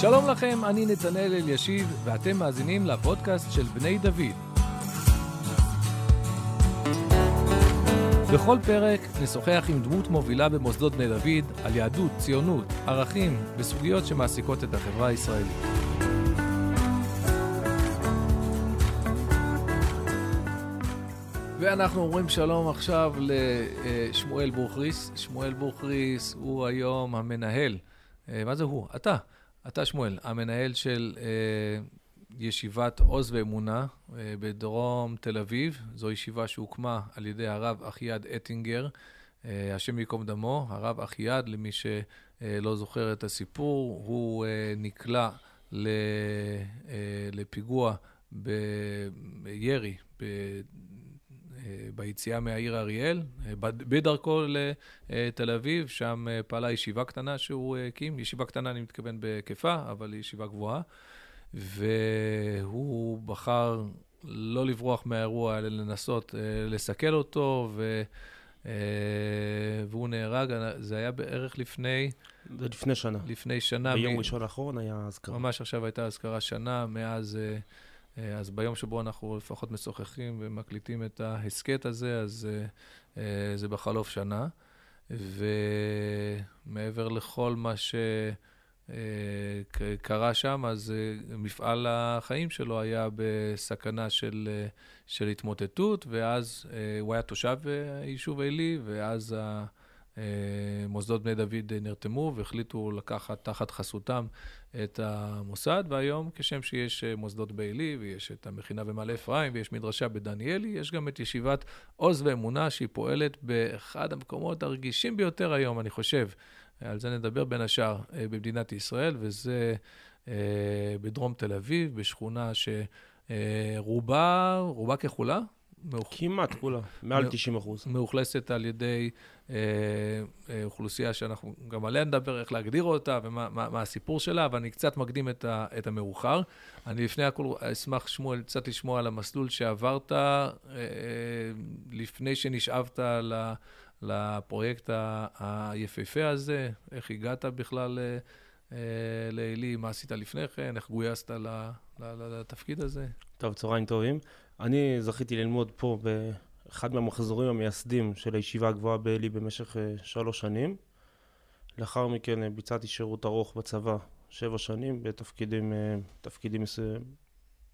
שלום לכם, אני נתנאל אלישיב, ואתם מאזינים לפודקאסט של בני דוד. בכל פרק נשוחח עם דמות מובילה במוסדות בני דוד על יהדות, ציונות, ערכים וסוגיות שמעסיקות את החברה הישראלית. ואנחנו אומרים שלום עכשיו לשמואל בוכריס. שמואל בוכריס הוא היום המנהל, אה, מה זה הוא? אתה. אתה, שמואל, המנהל של אה, ישיבת עוז ואמונה אה, בדרום תל אביב. זו ישיבה שהוקמה על ידי הרב אחיעד אטינגר, אה, השם ייקום דמו. הרב אחיעד, למי שלא זוכר את הסיפור, הוא אה, נקלע לפיגוע בירי ביציאה מהעיר אריאל, בדרכו לתל אביב, שם פעלה ישיבה קטנה שהוא הקים, ישיבה קטנה אני מתכוון בהיקפה, אבל ישיבה גבוהה. והוא בחר לא לברוח מהאירוע, אלא לנסות אה, לסכל אותו, ו... אה, והוא נהרג, זה היה בערך לפני... זה לפני שנה. לפני שנה. ביום מ... ראשון האחרון היה אזכרה. ממש עכשיו הייתה אזכרה שנה, מאז... אה, אז ביום שבו אנחנו לפחות משוחחים ומקליטים את ההסכת הזה, אז זה בחלוף שנה. ומעבר לכל מה ש... אה, קרה שם, אז אה, מפעל החיים שלו היה בסכנה של, אה, של התמוטטות, ואז הוא היה תושב היישוב עלי, ואז מוסדות בני דוד נרתמו והחליטו לקחת תחת חסותם את המוסד, והיום, כשם שיש מוסדות בעלי, ויש את המכינה במעלה אפרים, ויש מדרשה בדניאלי, יש גם את ישיבת עוז ואמונה, שהיא פועלת באחד המקומות הרגישים ביותר היום, אני חושב. על זה נדבר בין השאר אה, במדינת ישראל, וזה אה, בדרום תל אביב, בשכונה שרובה, רובה ככולה, כמעט כולה, מעל 90 אחוז. מאוכלסת על ידי אה, אה, אוכלוסייה שאנחנו גם עליה נדבר, איך להגדיר אותה ומה מה, מה הסיפור שלה, אבל אני קצת מקדים את, ה, את המאוחר. אני לפני הכול אשמח, שמואל, קצת לשמוע על המסלול שעברת אה, לפני שנשאבת ל... לפרויקט היפהפה הזה, איך הגעת בכלל אה, אה, לעלי, מה עשית לפני כן, איך גויסת לתפקיד הזה? טוב, צהריים טובים. אני זכיתי ללמוד פה באחד מהמחזורים המייסדים של הישיבה הגבוהה בעלי במשך אה, שלוש שנים. לאחר מכן ביצעתי שירות ארוך בצבא, שבע שנים, בתפקידים, תפקידים,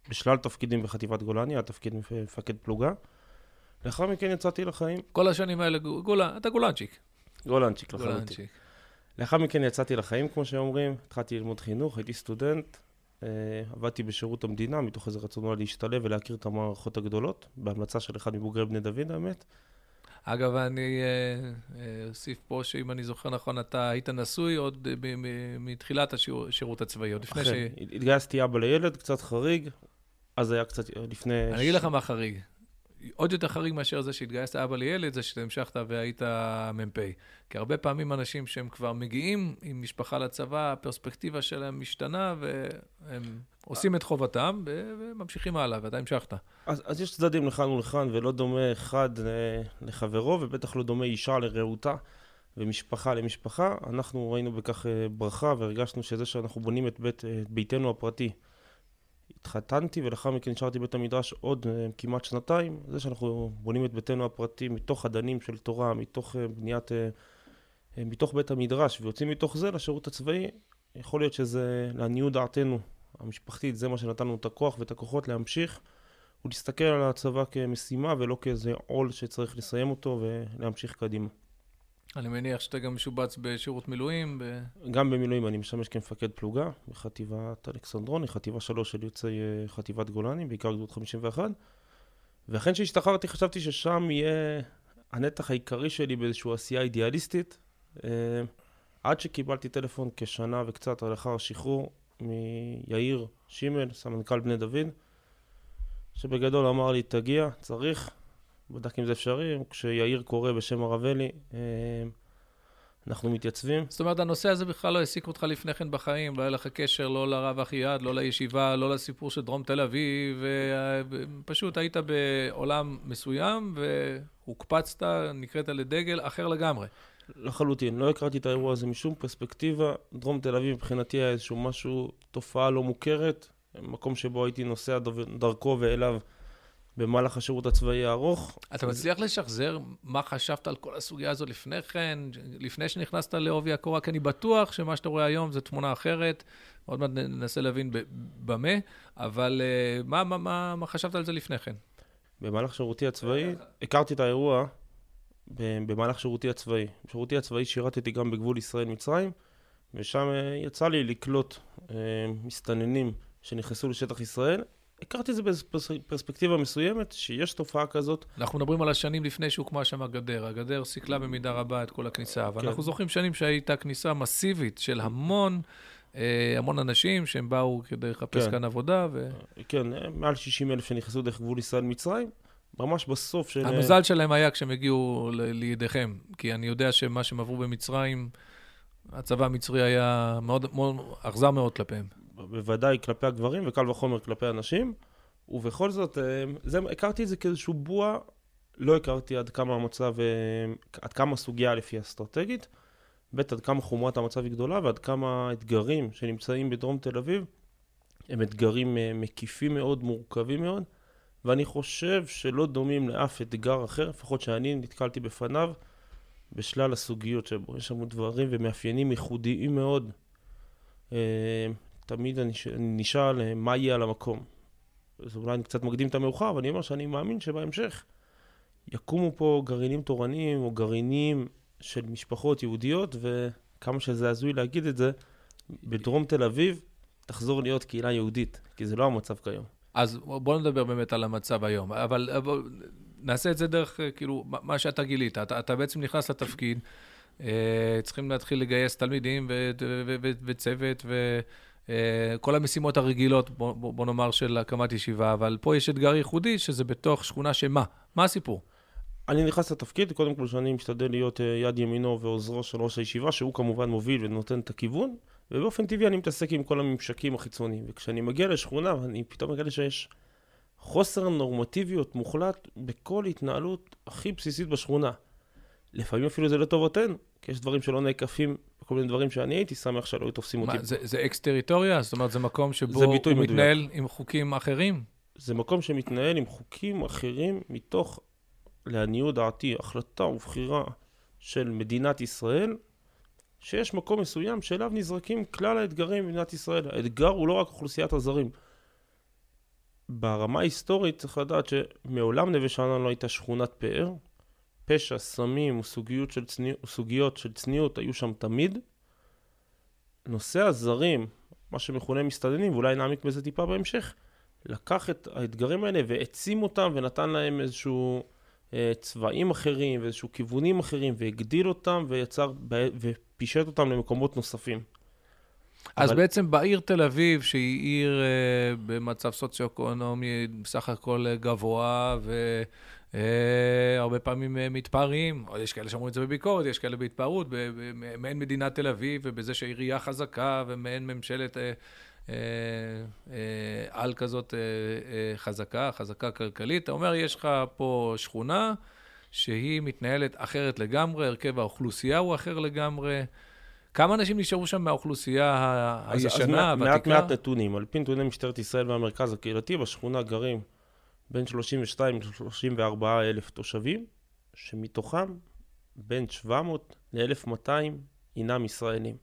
בשלל תפקידים בחטיבת גולני, היה תפקיד מפקד פלוגה. לאחר מכן יצאתי לחיים. כל השנים האלה, גולה, אתה גולנצ'יק. גולנצ'יק לחלוטין. לאחר מכן יצאתי לחיים, כמו שאומרים, התחלתי ללמוד חינוך, הייתי סטודנט, אה, עבדתי בשירות המדינה, מתוך איזה רצון להשתלב ולהכיר את המערכות הגדולות, בהמלצה של אחד מבוגרי בני דוד, האמת. אגב, אני אה, אה, אוסיף פה שאם אני זוכר נכון, אתה היית נשוי עוד מתחילת השירות הצבאי, עוד לפני ש... התגייסתי אבא לילד, קצת חריג, אז היה קצת לפני... אני אגיד לך מה חריג. עוד יותר חריג מאשר זה שהתגייסת אבא לילד, זה שאתה המשכת והיית מ"פ. כי הרבה פעמים אנשים שהם כבר מגיעים עם משפחה לצבא, הפרספקטיבה שלהם משתנה, והם עושים את חובתם וממשיכים הלאה, ואתה המשכת. אז, אז יש צדדים לכאן ולכאן, ולא דומה אחד לחברו, ובטח לא דומה אישה לרעותה. ומשפחה למשפחה, אנחנו ראינו בכך אה, ברכה והרגשנו שזה שאנחנו בונים את בית, את ביתנו הפרטי התחתנתי ולאחר מכן נשארתי בית המדרש עוד uh, כמעט שנתיים. זה שאנחנו בונים את ביתנו הפרטי מתוך אדנים של תורה, מתוך uh, בניית, uh, מתוך בית המדרש ויוצאים מתוך זה לשירות הצבאי, יכול להיות שזה לעניות דעתנו המשפחתית, זה מה שנתן לנו את הכוח ואת הכוחות להמשיך ולהסתכל על הצבא כמשימה ולא כאיזה עול שצריך לסיים אותו ולהמשיך קדימה. אני מניח שאתה גם משובץ בשירות מילואים. ב... גם במילואים אני משמש כמפקד פלוגה בחטיבת אלכסנדרוני, חטיבה שלוש של יוצאי אה, חטיבת גולני, בעיקר גדוד 51. ואכן כשהשתחררתי חשבתי ששם יהיה הנתח העיקרי שלי באיזושהי עשייה אידיאליסטית. אה, עד שקיבלתי טלפון כשנה וקצת לאחר השחרור מיאיר שימל, סמנכ"ל בני דוד, שבגדול אמר לי, תגיע, צריך, בדק אם זה אפשרי, כשיאיר קורא בשם הרב אלי, אה, אנחנו מתייצבים. זאת אומרת, הנושא הזה בכלל לא העסיק אותך לפני כן בחיים, לא היה לך קשר לא לרב אחיעד, לא לישיבה, לא לסיפור של דרום תל אביב, ופשוט היית בעולם מסוים והוקפצת, נקראת לדגל אחר לגמרי. לחלוטין. לא הכרתי את האירוע הזה משום פרספקטיבה. דרום תל אביב מבחינתי היה איזשהו משהו, תופעה לא מוכרת, מקום שבו הייתי נוסע דרכו ואליו במהלך השירות הצבאי הארוך. אתה מצליח לשחזר מה חשבת על כל הסוגיה הזאת לפני כן, לפני שנכנסת לעובי הקורה? כי אני בטוח שמה שאתה רואה היום זה תמונה אחרת. עוד מעט ננסה להבין במה, אבל אה, מה, מה, מה, מה חשבת על זה לפני כן? במהלך שירותי הצבאי, הכרתי את האירוע במהלך שירותי הצבאי. בשירותי הצבאי שירתתי גם בגבול ישראל-מצרים, ושם אה, יצא לי לקלוט אה, מסתננים שנכנסו לשטח ישראל. הכרתי את זה בפרספקטיבה מסוימת, שיש תופעה כזאת. אנחנו מדברים על השנים לפני שהוקמה שם הגדר. הגדר סיכלה במידה רבה את כל הכניסה, אבל כן. אנחנו זוכרים שנים שהייתה כניסה מסיבית של המון... אה, המון אנשים שהם באו כדי לחפש כן. כאן עבודה. ו... כן, מעל 60 אלף שנכנסו דרך גבול ישראל-מצרים. ממש בסוף של... המזל שלהם היה כשהם הגיעו לידיכם, כי אני יודע שמה שהם עברו במצרים, הצבא המצרי היה מאוד, מאוד, אכזר מאוד כלפיהם. בוודאי כלפי הגברים, וקל וחומר כלפי הנשים. ובכל זאת, אה, זה, הכרתי את זה כאיזשהו בוע, לא הכרתי עד כמה המצב, אה, עד כמה הסוגיה לפי אסטרטגית. ב', עד כמה חומרת המצב היא גדולה ועד כמה האתגרים שנמצאים בדרום תל אביב הם אתגרים אה, מקיפים מאוד, מורכבים מאוד, ואני חושב שלא דומים לאף אתגר אחר, לפחות שאני נתקלתי בפניו, בשלל הסוגיות שבו. יש שם דברים ומאפיינים ייחודיים מאוד. אה, תמיד אני, נשאל אה, מה יהיה על המקום. אז אולי אני קצת מקדים את המאוחר, אבל אני אומר שאני מאמין שבהמשך יקומו פה גרעינים תורניים או גרעינים של משפחות יהודיות, וכמה שזה הזוי להגיד את זה, בדרום תל אביב תחזור להיות קהילה יהודית, כי זה לא המצב כיום. אז בוא נדבר באמת על המצב היום, אבל, אבל נעשה את זה דרך, כאילו, מה שאתה גילית. אתה, אתה בעצם נכנס לתפקיד, אה, צריכים להתחיל לגייס תלמידים ו, ו, ו, ו, וצוות, וכל אה, המשימות הרגילות, בוא, בוא, נאמר, של הקמת ישיבה, אבל פה יש אתגר ייחודי, שזה בתוך שכונה שמה? מה הסיפור? אני נכנס לתפקיד, קודם כל שאני משתדל להיות אה, יד ימינו ועוזרו של ראש הישיבה, שהוא כמובן מוביל ונותן את הכיוון, ובאופן טבעי אני מתעסק עם כל הממשקים החיצוניים. וכשאני מגיע לשכונה, אני פתאום מגלה שיש חוסר נורמטיביות מוחלט בכל התנהלות הכי בסיסית בשכונה. לפעמים אפילו זה לטובתנו, כי יש דברים שלא נעקפים, כל מיני דברים שאני הייתי שמח שלא היו תופסים אותי. זה, זה אקס טריטוריה? זאת אומרת, זה מקום שבו זה הוא מדויק. מתנהל עם חוקים אחרים? זה מקום שמתנהל עם חוקים אחרים מתוך לעניות דעתי, החלטה ובחירה של מדינת ישראל, שיש מקום מסוים שאליו נזרקים כלל האתגרים במדינת ישראל. האתגר הוא לא רק אוכלוסיית הזרים. ברמה ההיסטורית צריך לדעת שמעולם נווה שאנן לא הייתה שכונת פאר. פשע, סמים וסוגיות של, צניע, וסוגיות של צניעות היו שם תמיד. נושא הזרים, מה שמכונה מסתננים, ואולי נעמיק בזה טיפה בהמשך, לקח את האתגרים האלה והעצים אותם ונתן להם איזשהו אה, צבעים אחרים ואיזשהו כיוונים אחרים והגדיל אותם ויצר ופישט אותם למקומות נוספים. אז אבל... בעצם בעיר תל אביב, שהיא עיר uh, במצב סוציו-אקונומי בסך הכל גבוה, והרבה uh, פעמים uh, מתפארים, או יש כאלה שאומרים את זה בביקורת, יש כאלה בהתפארות, במעין מדינת תל אביב, ובזה שהעירייה חזקה, ומעין ממשלת... Uh, אה, אה, על כזאת אה, חזקה, חזקה כלכלית. אתה אומר, יש לך פה שכונה שהיא מתנהלת אחרת לגמרי, הרכב האוכלוסייה הוא אחר לגמרי. כמה אנשים נשארו שם מהאוכלוסייה הישנה, הוותיקה? מעט מעט נתונים. על פי נתוני משטרת ישראל והמרכז הקהילתי, בשכונה גרים בין 32 ל-34 אלף תושבים, שמתוכם בין 700 ל-1,200 הינם ישראלים.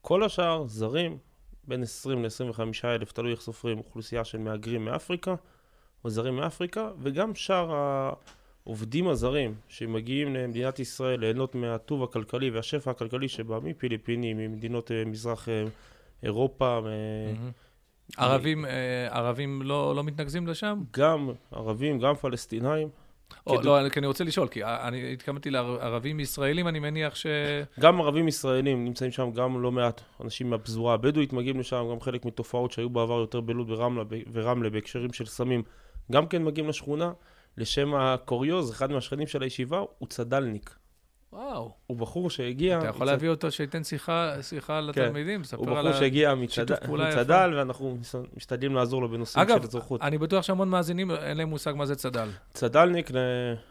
כל השאר זרים, בין 20 ל-25 אלף, תלוי איך סופרים, אוכלוסייה של מהגרים מאפריקה, או זרים מאפריקה, וגם שאר העובדים הזרים שמגיעים למדינת ישראל ליהנות מהטוב הכלכלי והשפע הכלכלי שבא מפיליפינים, ממדינות אה, מזרח אה, אירופה. ערבים, אה, ערבים לא, לא מתנקזים לשם? גם ערבים, גם פלסטינאים. או, כדי... לא, כי אני רוצה לשאול, כי אני התכוונתי לערבים ישראלים, אני מניח ש... גם ערבים ישראלים נמצאים שם, גם לא מעט אנשים מהפזורה הבדואית מגיעים לשם, גם חלק מתופעות שהיו בעבר יותר בלוד ורמלה, ורמלה בהקשרים של סמים, גם כן מגיעים לשכונה. לשם הקוריוז, אחד מהשכנים של הישיבה הוא צד"לניק. וואו. הוא בחור שהגיע... אתה יכול מצד- להביא אותו שייתן שיחה, שיחה לתלמידים, הוא ספר על בחור. שהגיע שיתוף מצד- פעולה יפה. מצד"ל, ואנחנו משתדלים לעזור לו בנושאים אגב, של אזרחות. אני בטוח שהמון מאזינים, אין להם מושג מה זה צד"ל. צד"לניק,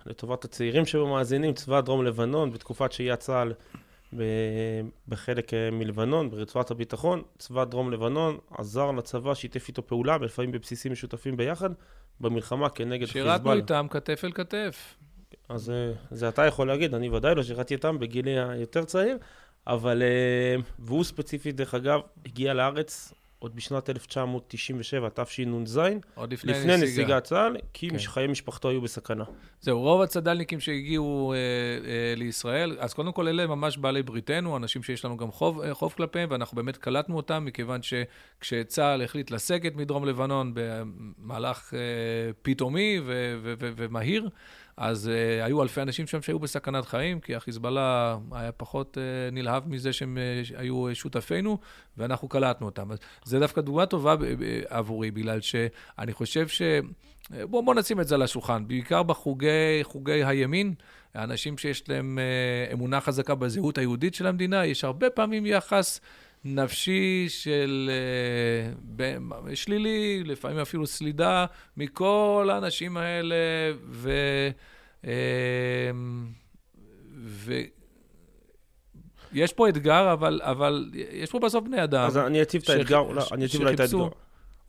לטובת הצעירים שבמאזינים, צבא דרום לבנון, בתקופת שהיית צה"ל בחלק אה, מלבנון, ברצועת הביטחון, צבא דרום לבנון עזר לצבא, שיתף איתו פעולה, ולפעמים בבסיסים משותפים ביחד, במלחמה כנגד שירתנו חיזבאללה. איתם כתף אל כתף. אז אה, זה אתה יכול להגיד, אני ודאי לא שירתי איתם בגילי היותר צעיר, אבל, אה, והוא ספציפית, דרך אגב, הגיע לארץ עוד בשנת 1997, תשנ"ז, עוד לפני, לפני נסיגה. נסיגת צה"ל, כי כן. חיי משפחתו היו בסכנה. זהו, רוב הצד"לניקים שהגיעו אה, אה, לישראל, אז קודם כל אלה ממש בעלי בריתנו, אנשים שיש לנו גם חוב, אה, חוב כלפיהם, ואנחנו באמת קלטנו אותם, מכיוון שכשצה"ל החליט לסגת מדרום לבנון במהלך אה, פתאומי ו- ו- ו- ומהיר, אז אה, היו אלפי אנשים שם שהיו בסכנת חיים, כי החיזבאללה היה פחות אה, נלהב מזה שהם אה, היו שותפינו, ואנחנו קלטנו אותם. אז זה דווקא דוגמה טובה עבורי, בגלל שאני חושב ש... בואו בוא נשים את זה על השולחן, בעיקר בחוגי חוגי הימין, האנשים שיש להם אמונה חזקה בזהות היהודית של המדינה, יש הרבה פעמים יחס נפשי של אה, שלילי, לפעמים אפילו סלידה מכל האנשים האלה, ו... אה, ו... יש פה אתגר, אבל, אבל יש פה בסוף בני אדם. אז אני אציב את האתגר, לא, ש- אני אציב אולי את האתגר.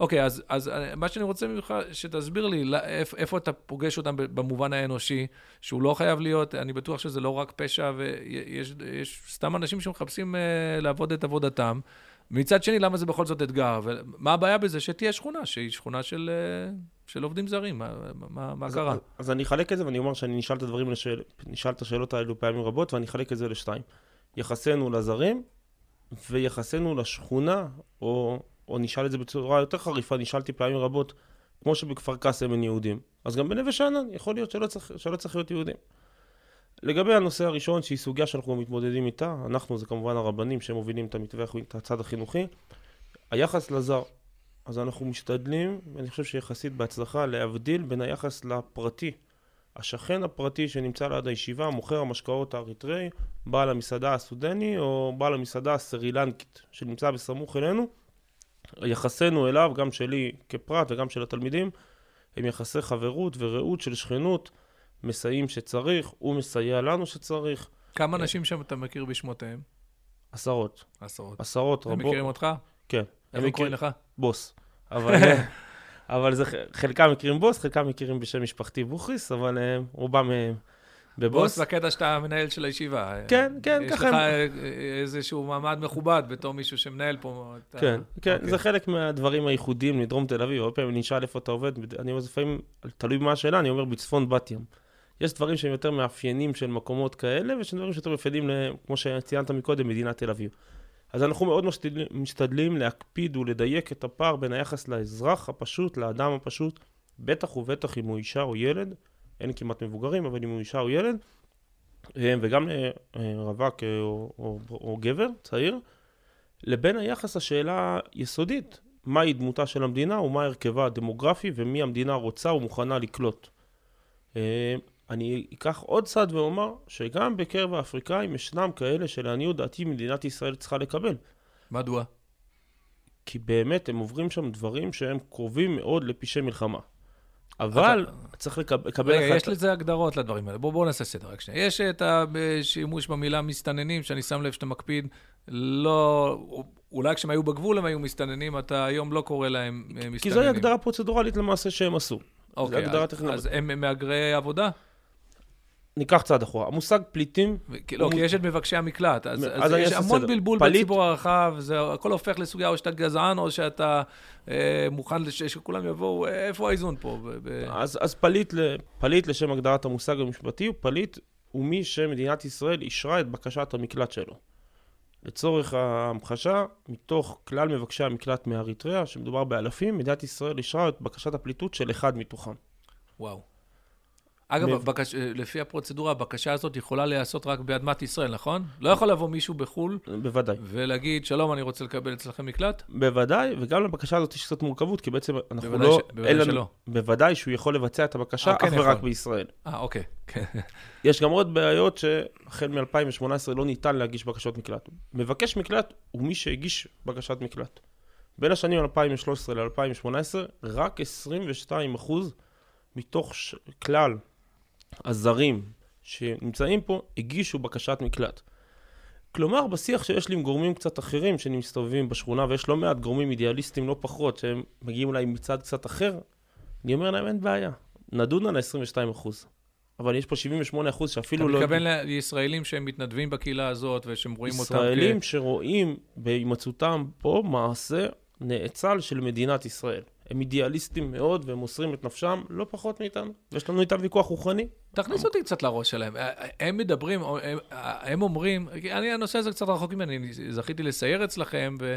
אוקיי, אז, אז אה, מה שאני רוצה ממך, שתסביר לי, לא, איפ, איפה אתה פוגש אותם במובן האנושי, שהוא לא חייב להיות, אני בטוח שזה לא רק פשע, ויש יש סתם אנשים שמחפשים אה, לעבוד את עבודתם. מצד שני, למה זה בכל זאת אתגר? ומה הבעיה בזה? שתהיה שכונה, שהיא שכונה של, אה, של עובדים זרים, מה, מה, מה אז- קרה? אז- אז אני אחלק את זה, ואני אומר שאני נשאל את הדברים, לשאל, נשאל את השאלות האלו פעמים רבות, ואני אחלק את זה לשתיים. יחסנו לזרים, ויחסנו לשכונה, או, או נשאל את זה בצורה יותר חריפה, נשאלתי פעמים רבות, כמו שבכפר קאסם אין יהודים, אז גם בנווה שאנן יכול להיות שלא צריך, שלא צריך להיות יהודים. לגבי הנושא הראשון, שהיא סוגיה שאנחנו מתמודדים איתה, אנחנו זה כמובן הרבנים שמובילים את המתווה, את הצד החינוכי, היחס לזר. אז אנחנו משתדלים, ואני חושב שיחסית בהצלחה, להבדיל בין היחס לפרטי. השכן הפרטי שנמצא ליד הישיבה, מוכר המשקאות האריתראי, בעל המסעדה הסודני או בעל המסעדה הסרילנקית שנמצא בסמוך אלינו, יחסינו אליו, גם שלי כפרט וגם של התלמידים, הם יחסי חברות ורעות של שכנות, מסייעים שצריך, הוא מסייע לנו שצריך, כמה אנשים שם אתה מכיר בשמותיהם? עשרות, עשרות. עשרות הם רבות. מכירים אותך? כן. איך הם הם קוראים לך? בוס. אבל, אבל זה, חלקם מכירים בוס, חלקם מכירים בשם משפחתי בוכריס, אבל אה, רובם אה, בבוס. בוס בקטע שאתה המנהל של הישיבה. כן, כן, יש ככה לך הם- אה, איזשהו מעמד מכובד בתור מישהו שמנהל פה. את ה- כן, כן, אוקיי. זה חלק מהדברים הייחודיים לדרום תל אביב. הרבה פעמים אני נשאל איפה אתה עובד, אני אומר, לפעמים, תלוי במה השאלה, אני אומר בצפון בת ים. יש דברים שהם יותר מאפיינים של מקומות כאלה, ויש דברים שיותר מאפיינים, כמו שציינת מקודם, מדינת תל אביב. אז אנחנו מאוד משתדלים, משתדלים להקפיד ולדייק את הפער בין היחס לאזרח הפשוט, לאדם הפשוט, בטח ובטח אם הוא אישה או ילד, אין כמעט מבוגרים, אבל אם הוא אישה או ילד, אה, וגם לרווק אה, או, או, או גבר צעיר, לבין היחס השאלה יסודית, מהי דמותה של המדינה ומה הרכבה הדמוגרפי ומי המדינה רוצה ומוכנה לקלוט. אה, אני אקח עוד צד ואומר שגם בקרב האפריקאים ישנם כאלה שלעניות דעתי מדינת ישראל צריכה לקבל. מדוע? כי באמת הם עוברים שם דברים שהם קרובים מאוד לפשעי מלחמה. אבל צריך לקב- לקבל רגע, יש החלטה. לזה הגדרות לדברים האלה. בואו בוא נעשה סדר רק שנייה. יש את השימוש במילה מסתננים, שאני שם לב שאתה מקפיד, לא... אולי כשהם היו בגבול הם היו מסתננים, אתה היום לא קורא להם אה, מסתננים. כי זוהי הגדרה פרוצדורלית למעשה שהם עשו. אוקיי, אז-. אז הם מהגרי עבודה? ניקח צעד אחורה. המושג פליטים, ו- כי- לא, כי יש את מבקשי המקלט, אז, אז אז אני יש המון סדר. בלבול פליט- בציבור הרחב, זה הכל הופך לסוגיה, או שאתה גזען, או שאתה אה, מוכן לש- שכולם יבואו, אה, איפה האיזון פה? ב- ב- אז, אז פליט, ל, פליט לשם הגדרת המושג המשפטי, הוא פליט הוא מי שמדינת ישראל אישרה את בקשת המקלט שלו. לצורך ההמחשה, מתוך כלל מבקשי המקלט מאריתריאה, שמדובר באלפים, מדינת ישראל אישרה את בקשת הפליטות של אחד מתוכם. וואו. אגב, מב- הבקש... לפי הפרוצדורה, הבקשה הזאת יכולה להיעשות רק באדמת ישראל, נכון? לא יכול לבוא מישהו בחו"ל בוודאי. ולהגיד, שלום, אני רוצה לקבל אצלכם מקלט? בוודאי, וגם לבקשה הזאת יש קצת מורכבות, כי בעצם אנחנו בוודאי לא... ש- בוודאי שלא. בוודאי שהוא יכול לבצע את הבקשה אה, כן אך ורק יכול. בישראל. אה, אוקיי. כן. יש גם עוד בעיות שהחל מ-2018 לא ניתן להגיש בקשות מקלט. מבקש מקלט הוא מי שהגיש בקשת מקלט. בין השנים 2013 ל-2018, רק 22% מתוך ש... כלל הזרים שנמצאים פה הגישו בקשת מקלט. כלומר, בשיח שיש לי עם גורמים קצת אחרים שמסתובבים בשכונה, ויש לא מעט גורמים אידיאליסטים לא פחות, שהם מגיעים אולי מצד קצת אחר, אני אומר להם, אין בעיה, נדון על ה-22%. אבל יש פה 78% שאפילו אתה לא... מתכוון לישראלים שהם מתנדבים בקהילה הזאת ושהם רואים אותם ישראלים שרואים בהימצאותם פה מעשה נאצל של מדינת ישראל. הם אידיאליסטים מאוד והם מוסרים את נפשם לא פחות מאיתנו. ויש לנו איתם ויכוח רוחני. תכניס אותי קצת לראש שלהם. הם מדברים, הם, הם אומרים, אני, הנושא הזה קצת רחוק ממני, אני זכיתי לסייר אצלכם, ו,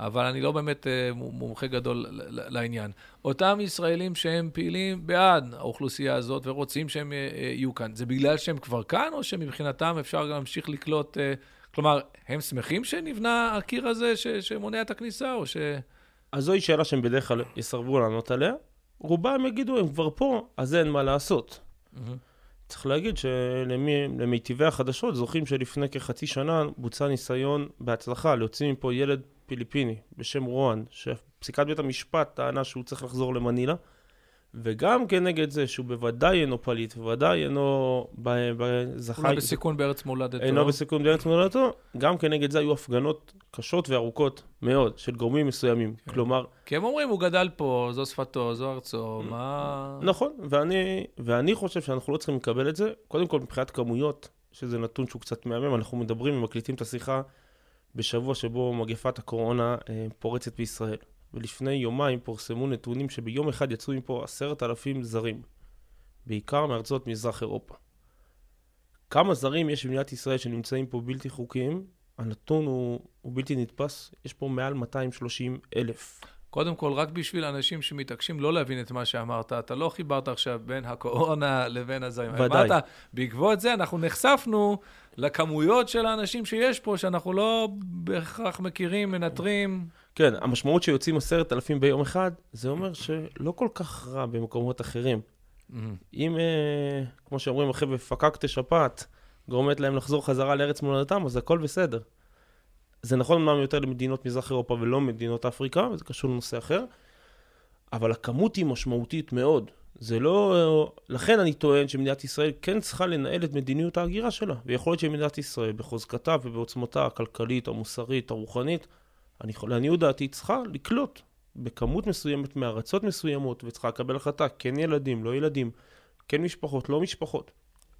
אבל אני לא באמת אה, מומחה גדול לעניין. אותם ישראלים שהם פעילים בעד האוכלוסייה הזאת ורוצים שהם אה, אה, יהיו כאן, זה בגלל שהם כבר כאן, או שמבחינתם אפשר להמשיך לקלוט, כלומר, הם שמחים שנבנה הקיר הזה ש, שמונע את הכניסה, או ש... אז זוהי שאלה שהם בדרך כלל יסרבו לענות עליה. רובם יגידו, הם כבר פה, אז אין מה לעשות. צריך להגיד שלמיטיבי החדשות זוכרים שלפני כחצי שנה בוצע ניסיון בהצלחה להוציא מפה ילד פיליפיני בשם רואן, שפסיקת בית המשפט טענה שהוא צריך לחזור למנילה, וגם כנגד זה שהוא בוודאי אינו פליט, בוודאי אינו זכאי... אולי בסיכון בארץ מולדתו. אינו בסיכון בארץ מולדתו, גם כנגד זה היו הפגנות קשות וארוכות מאוד של גורמים מסוימים. כן. כלומר, כי הם אומרים, הוא גדל פה, זו שפתו, זו ארצו, מה... נכון, ואני, ואני חושב שאנחנו לא צריכים לקבל את זה. קודם כל, מבחינת כמויות, שזה נתון שהוא קצת מהמם, אנחנו מדברים ומקליטים את השיחה בשבוע שבו מגפת הקורונה אה, פורצת בישראל. ולפני יומיים פורסמו נתונים שביום אחד יצאו מפה עשרת אלפים זרים, בעיקר מארצות מזרח אירופה. כמה זרים יש במדינת ישראל שנמצאים פה בלתי חוקיים? הנתון הוא, הוא בלתי נתפס, יש פה מעל 230 אלף. קודם כל, רק בשביל אנשים שמתעקשים לא להבין את מה שאמרת, אתה לא חיברת עכשיו בין הקורונה לבין הזרים. ודאי. אמרת, בעקבות זה אנחנו נחשפנו לכמויות של האנשים שיש פה, שאנחנו לא בהכרח מכירים, מנטרים. כן, המשמעות שיוצאים עשרת אלפים ביום אחד, זה אומר שלא כל כך רע במקומות אחרים. אם, אה, כמו שאומרים, החבר'ה, פקקטה שפעת, גורמת להם לחזור חזרה לארץ מולדתם, אז הכל בסדר. זה נכון אמנם יותר למדינות מזרח אירופה ולא מדינות אפריקה, וזה קשור לנושא אחר, אבל הכמות היא משמעותית מאוד. זה לא... לכן אני טוען שמדינת ישראל כן צריכה לנהל את מדיניות ההגירה שלה. ויכול להיות שמדינת ישראל, בחוזקתה ובעוצמתה הכלכלית, המוסרית, הרוחנית, אני יכול, לעניות דעתי, צריכה לקלוט בכמות מסוימת מארצות מסוימות, וצריכה לקבל החלטה, כן ילדים, לא ילדים, כן משפחות, לא משפחות.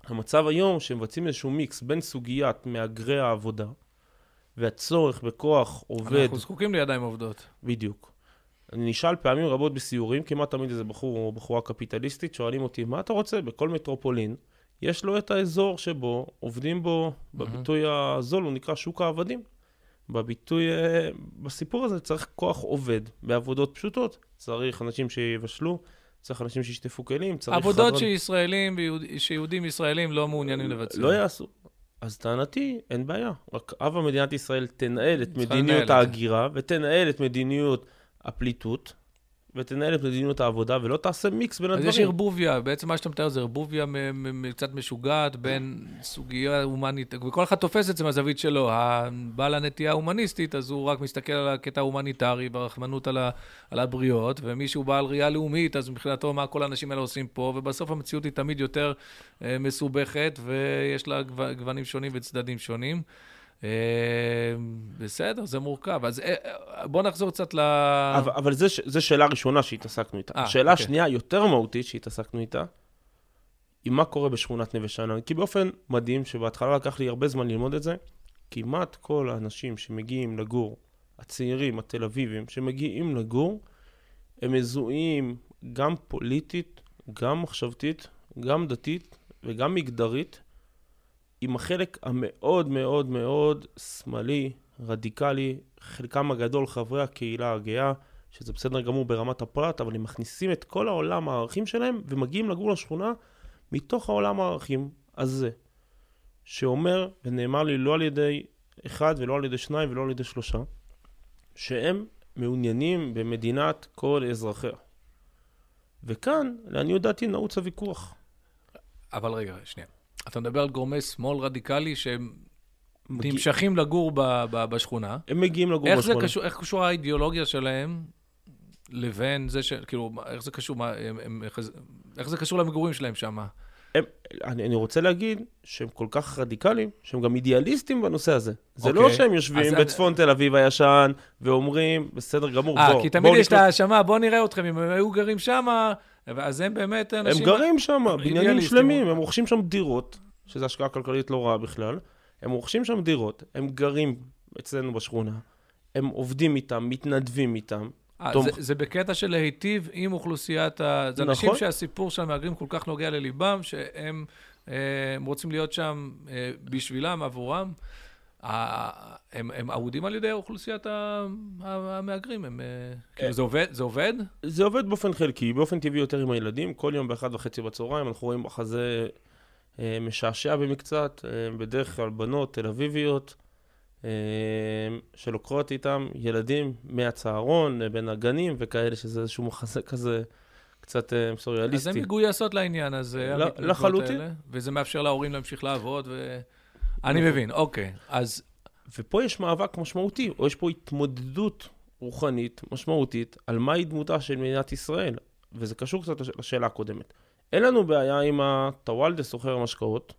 המצב היום שמבצעים איזשהו מיקס בין סוגיית מהגרי העבודה והצורך בכוח עובד, אנחנו זקוקים לידיים עובדות. בדיוק. אני נשאל פעמים רבות בסיורים, כמעט תמיד איזה בחור או בחורה קפיטליסטית, שואלים אותי, מה אתה רוצה? בכל מטרופולין יש לו את האזור שבו עובדים בו, בביטוי הזול, הוא נקרא שוק העבדים. בביטוי, אה, בסיפור הזה צריך כוח עובד בעבודות פשוטות. צריך אנשים שיבשלו, צריך אנשים שישטפו כלים, צריך... עבודות חדרן- שישראלים, שיהודים ישראלים לא מעוניינים לבצע. לא יעשו. אז טענתי, אין בעיה. רק הבה מדינת ישראל תנהל את מדיניות. ההגירה, ותנהל את מדיניות הפליטות, ותנהל את מדיניות העבודה, ולא תעשה מיקס בין אז יש הדברים. ערבוביה, בעצם מה שאתה מתאר זה ערבוביה קצת משוגעת בין סוגיה הומנית, וכל אחד תופס את זה מהזווית שלו. הבעל הנטייה ההומניסטית, אז הוא רק מסתכל על הקטע ההומניטרי והרחמנות על, ה- על הבריות, ומי שהוא בעל ראייה לאומית, אז מבחינתו מה כל האנשים האלה עושים פה, ובסוף המציאות היא תמיד יותר אה, מסובכת, ויש לה גו- גוונים שונים וצדדים שונים. אה, בסדר, זה מורכב. אז אה, אה, בוא נחזור קצת ל... אבל, אבל זה שאלה ראשונה שהתעסקנו איתה. אה, השאלה אוקיי. השנייה, יותר מהותית שהתעסקנו איתה, היא מה קורה בשכונת נווה שאנן. כי באופן מדהים, שבהתחלה לקח לי הרבה זמן ללמוד את זה, כמעט כל האנשים שמגיעים לגור, הצעירים, התל אביבים, שמגיעים לגור, הם מזוהים גם פוליטית, גם מחשבתית, גם דתית וגם מגדרית, עם החלק המאוד מאוד מאוד שמאלי, רדיקלי, חלקם הגדול חברי הקהילה הגאה, שזה בסדר גמור ברמת הפרט, אבל הם מכניסים את כל העולם הערכים שלהם ומגיעים לגור לשכונה מתוך העולם הערכים הזה, שאומר, ונאמר לי לא על ידי אחד ולא על ידי שניים ולא על ידי שלושה, שהם מעוניינים במדינת כל אזרחיה. וכאן, לעניות דעתי, נעוץ הוויכוח. אבל רגע, שנייה. אתה מדבר על גורמי שמאל רדיקלי שהם מגיע- נמשכים לגור ב- ב- בשכונה. הם מגיעים לגור איך זה בשכונה. קשור, איך קשור האידיאולוגיה שלהם לבין זה ש... כאילו, איך זה קשור, מה, הם, הם, איך, איך זה קשור למגורים שלהם שם? הם, אני, אני רוצה להגיד שהם כל כך רדיקליים, שהם גם אידיאליסטים בנושא הזה. זה אוקיי. לא שהם יושבים בצפון תל אביב הישן ואומרים, בסדר גמור, אה, בוא, כי תמיד בואו יש את נקנות-" ההאשמה, בואו נראה אתכם, אם הם היו גרים שם, אז הם באמת הם אנשים... גרים שם, בניינים. שלמים, הם רוכשים שם דירות, שזו השקעה כלכלית לא רעה בכלל. הם רוכשים שם דירות, הם גרים אצלנו בשכונה, הם עובדים איתם, מתנדבים איתם. אה, תומך- זה, זה בקטע של להיטיב עם אוכלוסיית ה... זה אנשים נכון. שהסיפור של המהגרים כל כך נוגע לליבם, שהם אה, הם רוצים להיות שם אה, בשבילם, עבורם. הם, הם אהודים על ידי אוכלוסיית המהגרים, הם... אה, כאילו, זה עובד? זה עובד? זה עובד באופן חלקי, באופן טבעי יותר עם הילדים. כל יום באחת וחצי בצהריים אנחנו רואים מחזה אה, משעשע במקצת, אה, בדרך כלל בנות תל אביביות, שלוקחות איתם ילדים מהצהרון בין הגנים וכאלה, שזה איזשהו מחזה כזה קצת אה, אז סוריאליסטי. מגויסות לעניין הזה, ל- המתנדבות לחלוטין. האלה, וזה מאפשר להורים להמשיך לעבוד, ו... אני מבין, אוקיי. אז ופה יש מאבק משמעותי, או יש פה התמודדות רוחנית משמעותית על מהי דמותה של מדינת ישראל, וזה קשור קצת לש- לשאלה הקודמת. אין לנו בעיה עם הטוואלדה סוחר המשקאות,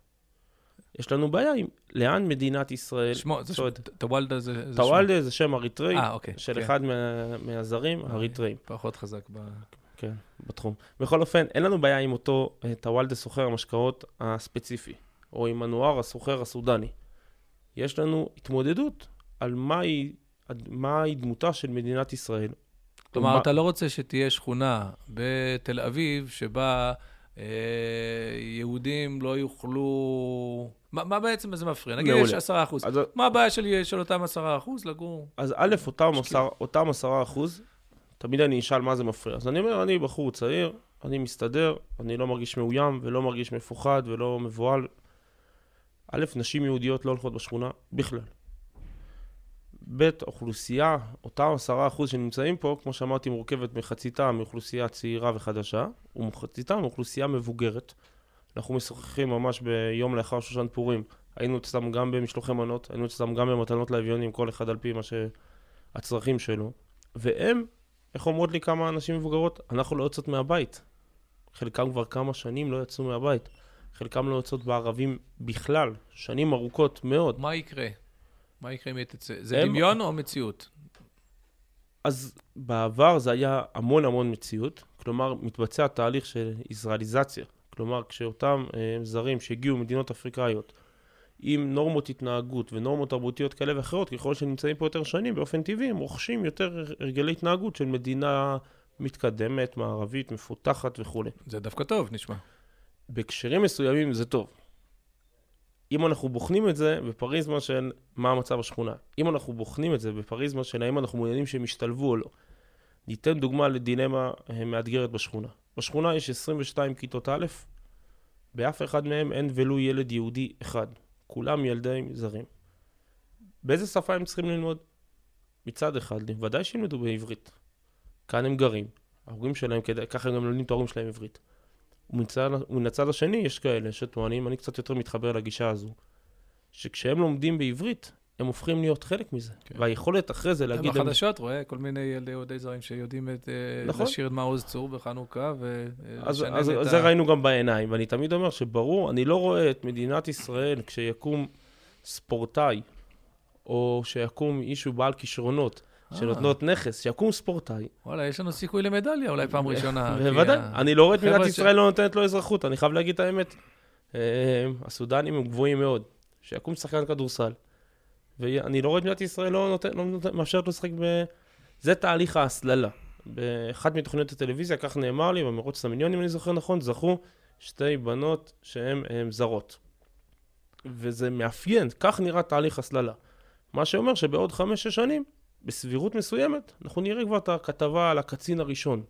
יש לנו בעיה עם לאן מדינת ישראל צועדת. טוואלדה זה... טוואלדה זה שם אריתראי אה, אוקיי. של כן. אחד מה- מהזרים האריתראים, פחות חזק ב... כן, בתחום. בכל אופן, אין לנו בעיה עם אותו אה, טוואלדה סוחר המשקאות הספציפי, או עם אנואר הסוחר הסודני. יש לנו התמודדות על מהי, מהי דמותה של מדינת ישראל. כלומר, מה- אתה לא רוצה שתהיה שכונה בתל אביב שבה אה, יהודים לא יוכלו... מה, מה בעצם זה מפריע? נגיד מעולה. יש עשרה אחוז. אז, מה הבעיה של, של אותם עשרה אחוז לגור? אז א', אותם. עשר, אותם עשרה אחוז, תמיד אני אשאל מה זה מפריע. אז אני אומר, אני בחור צעיר, אני מסתדר, אני לא מרגיש מאוים ולא מרגיש מפוחד ולא מבוהל. א', נשים יהודיות לא הולכות בשכונה בכלל. ב', אוכלוסייה, אותם עשרה אחוז שנמצאים פה, כמו שאמרתי, מורכבת מחציתה מאוכלוסייה צעירה וחדשה, ומחציתה מאוכלוסייה מבוגרת. אנחנו משוחחים ממש ביום לאחר שושן פורים. היינו אצלם גם במשלוחי מנות, היינו אצלם גם במתנות לאביונים, כל אחד על פי מה שהצרכים שלו. והם, איך אומרות לי כמה אנשים מבוגרות? אנחנו לא יוצאות מהבית. חלקם כבר כמה שנים לא יצאו מהבית. חלקם לא יוצאות בערבים בכלל, שנים ארוכות מאוד. מה יקרה? מה יקרה אם היא תצא? זה הם- דמיון או מציאות? אז בעבר זה היה המון המון מציאות, כלומר מתבצע תהליך של ישראליזציה, כלומר כשאותם אה, זרים שהגיעו ממדינות אפריקאיות עם נורמות התנהגות ונורמות תרבותיות כאלה ואחרות, ככל שנמצאים פה יותר שנים, באופן טבעי הם רוכשים יותר הרגלי התנהגות של מדינה מתקדמת, מערבית, מפותחת וכולי. זה דווקא טוב, נשמע. בהקשרים מסוימים זה טוב. אם אנחנו בוחנים את זה בפריזמה של מה המצב בשכונה, אם אנחנו בוחנים את זה בפריזמה של האם אנחנו מעוניינים שהם ישתלבו או לא, ניתן דוגמה לדילמה אה, מאתגרת בשכונה. בשכונה יש 22 כיתות א', באף אחד מהם אין ולו ילד יהודי אחד. כולם ילדי זרים. באיזה שפה הם צריכים ללמוד? מצד אחד, ודאי שילמדו בעברית. כאן הם גרים. ההורים שלהם, ככה הם גם לומדים את ההורים שלהם עברית. ומצד, ומן הצד השני יש כאלה שטוענים, אני קצת יותר מתחבר לגישה הזו, שכשהם לומדים בעברית, הם הופכים להיות חלק מזה. כן. והיכולת אחרי זה להגיד... להם- בחדשות רואה כל מיני ילדי יהודי זרים שיודעים את, אה, נכון. לשיר את מעוז צור בחנוכה, אז, ולשנן אז את זה ה... ראינו גם בעיניים, ואני תמיד אומר שברור, אני לא רואה את מדינת ישראל כשיקום ספורטאי, או שיקום אישהו בעל כישרונות, אה. שנותנות נכס, שיקום ספורטאי. וואלה, יש לנו סיכוי למדליה אולי פעם ראשונה. בוודאי, אני לא רואה את מדינת ישראל לא נותנת לו אזרחות, אני חייב להגיד את האמת. אה, הסודנים הם גבוהים מאוד. שיקום שחקן כדורסל, ואני לא רואה את מדינת ישראל לא נותן- לא מאפשרת לו לשחק ב... זה תהליך ההסללה. באחת מתוכניות הטלוויזיה, כך נאמר לי, במרוץ המיליון, אם אני זוכר נכון, זכו שתי בנות שהן זרות. וזה מאפיין, כך נראה תהליך הסללה. מה שאומר שבעוד חמש-שש שנים, בסבירות מסוימת, אנחנו נראה כבר את הכתבה על הקצין הראשון.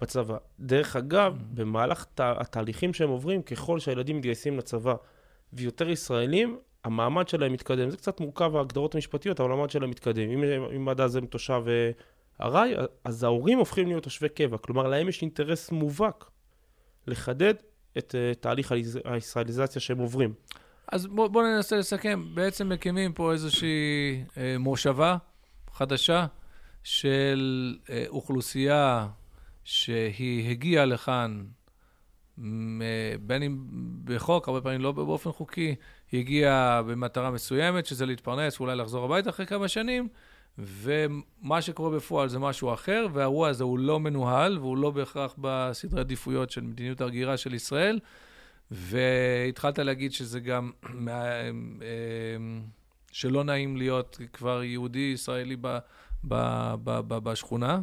בצבא. דרך אגב, mm. במהלך ת, התהליכים שהם עוברים, ככל שהילדים מתגייסים לצבא ויותר ישראלים, המעמד שלהם מתקדם. זה קצת מורכב, ההגדרות המשפטיות, אבל המעמד שלהם מתקדם. אם, אם עד אז הם תושב ארעי, אז ההורים הופכים להיות תושבי קבע. כלומר, להם יש אינטרס מובהק לחדד את uh, תהליך הישראליזציה שהם עוברים. אז בואו בוא ננסה לסכם. בעצם מקימים פה איזושהי אה, מושבה חדשה של אה, אוכלוסייה שהיא הגיעה לכאן, בין אם בחוק, הרבה פעמים לא באופן חוקי, היא הגיעה במטרה מסוימת, שזה להתפרנס, ואולי לחזור הביתה אחרי כמה שנים, ומה שקורה בפועל זה משהו אחר, והאירוע הזה הוא לא מנוהל, והוא לא בהכרח בסדרי עדיפויות של מדיניות ההגירה של ישראל. והתחלת להגיד שזה גם, שלא נעים להיות כבר יהודי ישראלי ב, ב, ב, ב, בשכונה.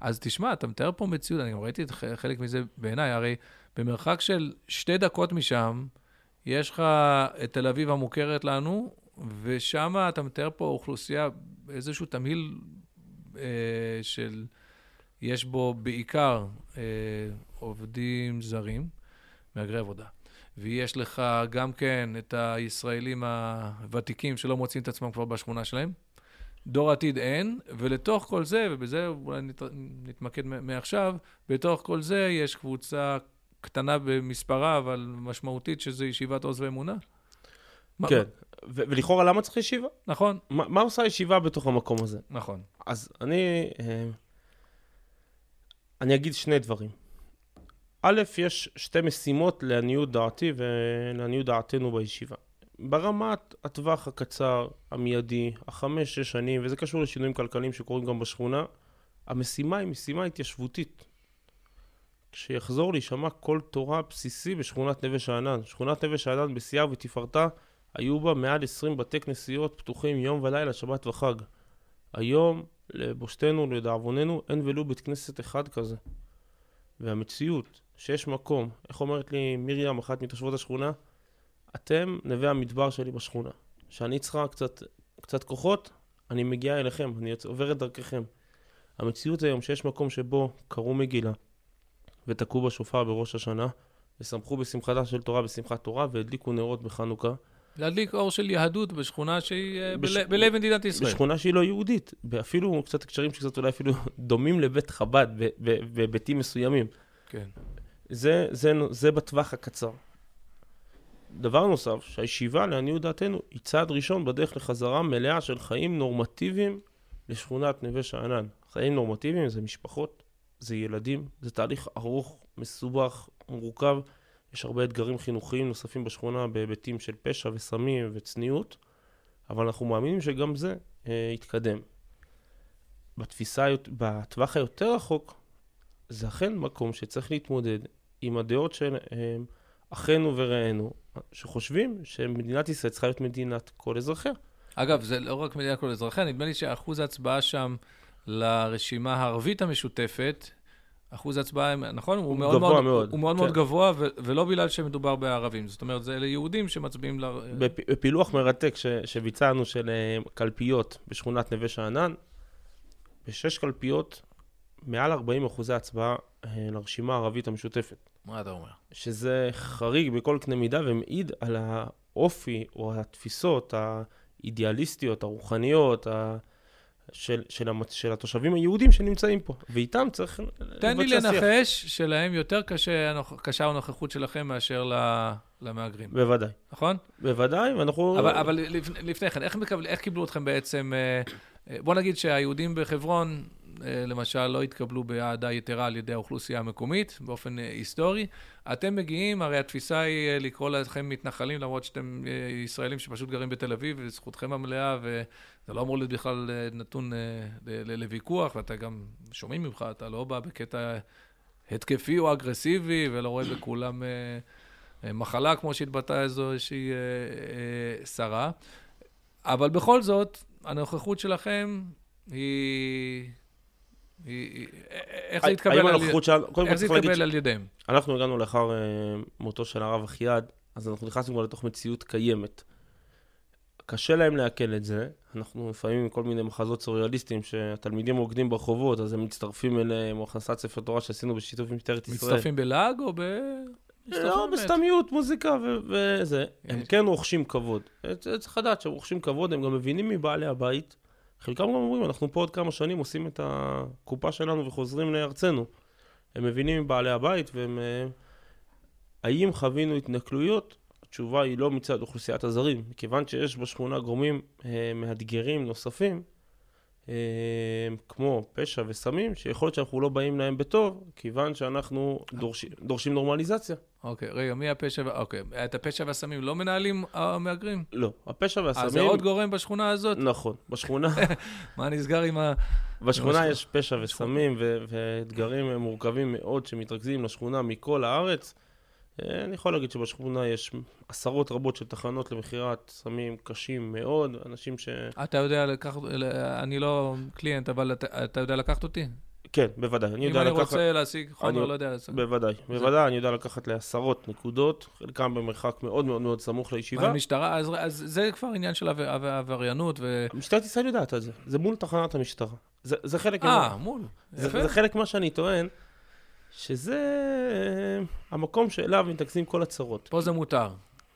אז תשמע, אתה מתאר פה מציאות, אני גם ראיתי חלק מזה בעיניי, הרי במרחק של שתי דקות משם, יש לך את תל אביב המוכרת לנו, ושם אתה מתאר פה אוכלוסייה, איזשהו תמהיל אה, של, יש בו בעיקר אה, עובדים זרים, מהגרי עבודה. ויש לך גם כן את הישראלים הוותיקים שלא מוצאים את עצמם כבר בשכונה שלהם. דור עתיד אין, ולתוך כל זה, ובזה אולי נת, נתמקד מעכשיו, בתוך כל זה יש קבוצה קטנה במספרה, אבל משמעותית, שזה ישיבת עוז ואמונה. כן, ו- ולכאורה למה צריך ישיבה? נכון. ما, מה עושה ישיבה בתוך המקום הזה? נכון. אז אני, אה, אני אגיד שני דברים. א', יש שתי משימות לעניות דעתי ולעניות דעתנו בישיבה. ברמת הטווח הקצר, המיידי, החמש, שש שנים, וזה קשור לשינויים כלכליים שקורים גם בשכונה, המשימה היא משימה התיישבותית. כשיחזור להישמע קול תורה בסיסי בשכונת נווה שאנן. שכונת נווה שאנן בשיאה ותפארתה, היו בה מעל 20 בתי כנסיות פתוחים יום ולילה, שבת וחג. היום, לבושתנו, לדאבוננו, אין ולו בית כנסת אחד כזה. והמציאות שיש מקום, איך אומרת לי מרים, אחת מתושבות השכונה? אתם נווה המדבר שלי בשכונה. כשאני צריכה קצת, קצת כוחות, אני מגיע אליכם, אני עובר את דרככם. המציאות היום שיש מקום שבו קראו מגילה ותקעו בשופר בראש השנה ושמחו בשמחתה של תורה בשמחת תורה והדליקו נרות בחנוכה. להדליק אור של יהדות בשכונה שהיא אה, בש... בלב מדינת ישראל. בשכונה שהיא לא יהודית, אפילו קצת הקשרים שקצת אולי אפילו דומים לבית חב"ד בהיבטים מסוימים. כן. זה, זה, זה בטווח הקצר. דבר נוסף, שהישיבה, לעניות דעתנו, היא צעד ראשון בדרך לחזרה מלאה של חיים נורמטיביים לשכונת נווה שאנן. חיים נורמטיביים זה משפחות, זה ילדים, זה תהליך ארוך, מסובך, מורכב. יש הרבה אתגרים חינוכיים נוספים בשכונה בהיבטים של פשע וסמים וצניעות, אבל אנחנו מאמינים שגם זה אה, יתקדם. בתפיסה, בטווח היותר רחוק, זה אכן מקום שצריך להתמודד עם הדעות של אחינו ורעינו, שחושבים שמדינת ישראל צריכה להיות מדינת כל אזרחיה. אגב, זה לא רק מדינת כל אזרחיה, נדמה לי שאחוז ההצבעה שם לרשימה הערבית המשותפת, אחוז ההצבעה, נכון? הוא, הוא מאוד גבוה מאוד, מאוד. הוא מאוד, כן. מאוד גבוה, ו- ולא בגלל שמדובר בערבים. זאת אומרת, זה אלה יהודים שמצביעים ל... בפילוח מרתק ש- שביצענו של אה, קלפיות בשכונת נווה שאנן, בשש קלפיות מעל 40 אחוזי הצבעה אה, לרשימה הערבית המשותפת. מה אתה אומר? שזה חריג בכל קנה מידה ומעיד על האופי או התפיסות האידיאליסטיות, הרוחניות, ה... של, של, המצ... של התושבים היהודים שנמצאים פה, ואיתם צריך לבצע שיח. תן לי לנחש שלהם יותר קשה, קשה הנוכחות שלכם מאשר למהגרים. בוודאי. נכון? בוודאי, ואנחנו... אבל, אבל לפני כן, איך, מקבל, איך קיבלו אתכם בעצם... אה, אה, בוא נגיד שהיהודים בחברון למשל, לא התקבלו באהדה יתרה על ידי האוכלוסייה המקומית, באופן אה, היסטורי. אתם מגיעים, הרי התפיסה היא אה, לקרוא לכם מתנחלים, למרות שאתם ישראלים שפשוט גרים בתל אביב, וזכותכם המלאה, וזה לא אמור להיות בכלל נתון לוויכוח, ואתה גם, שומעים ממך, אתה לא בא בקטע התקפי או אגרסיבי, ולא רואה בכולם מחלה, כמו שהתבטאה איזושהי שרה. אבל בכל זאת, הנוכחות שלכם היא איך זה התקבל, על... על ידיהם? אנחנו הגענו לאחר uh, מותו של הרב אחיעד, אז אנחנו נכנסנו כבר לתוך מציאות קיימת. קשה להם לעכל את זה. אנחנו לפעמים עם כל מיני מחזות סוריאליסטיים שהתלמידים רוקדים ברחובות, אז הם מצטרפים אליהם, או הכנסת ספר תורה שעשינו בשיתוף עם משטרת ישראל. מצטרפים בלעג או ב... לא, בסתמיות, מוזיקה וזה. הם כן רוכשים כבוד. צריך לדעת שהם רוכשים כבוד, הם גם מבינים מבעלי הבית. חלקם גם אומרים, אנחנו פה עוד כמה שנים עושים את הקופה שלנו וחוזרים לארצנו. הם מבינים מבעלי הבית, והם... אה, האם חווינו התנכלויות? התשובה היא לא מצד אוכלוסיית הזרים. מכיוון שיש בשכונה גורמים אה, מאתגרים נוספים, כמו פשע וסמים, שיכול להיות שאנחנו לא באים להם בטוב, כיוון שאנחנו דורש, דורשים נורמליזציה. אוקיי, רגע, מי הפשע? אוקיי, את הפשע והסמים לא מנהלים המהגרים? לא, הפשע והסמים... אז זה עוד גורם בשכונה הזאת? נכון, בשכונה... מה נסגר עם ה... בשכונה יש פשע וסמים ואתגרים מורכבים מאוד שמתרכזים לשכונה מכל הארץ. אה, אני יכול להגיד שבשכונה יש עשרות רבות של תחנות למכירת סמים קשים מאוד, אנשים ש... אתה יודע לקחת, אני לא קליינט, אבל אתה, אתה יודע לקחת אותי? כן, בוודאי. אני אם אני לקחת... רוצה להשיג חומר, אני... לא יודע. בוודאי, זה... בוודאי, אני יודע לקחת לעשרות נקודות, חלקם במרחק מאוד מאוד מאוד סמוך לישיבה. המשטרה, אז, אז זה כבר עניין של עבריינות ו... משטרת ישראל יודעת את זה, זה מול תחנת המשטרה. זה, זה חלק... אה, מול. זה, זה חלק מה שאני טוען. שזה אה, המקום שאליו מתרכזים כל הצרות. פה זה מותר.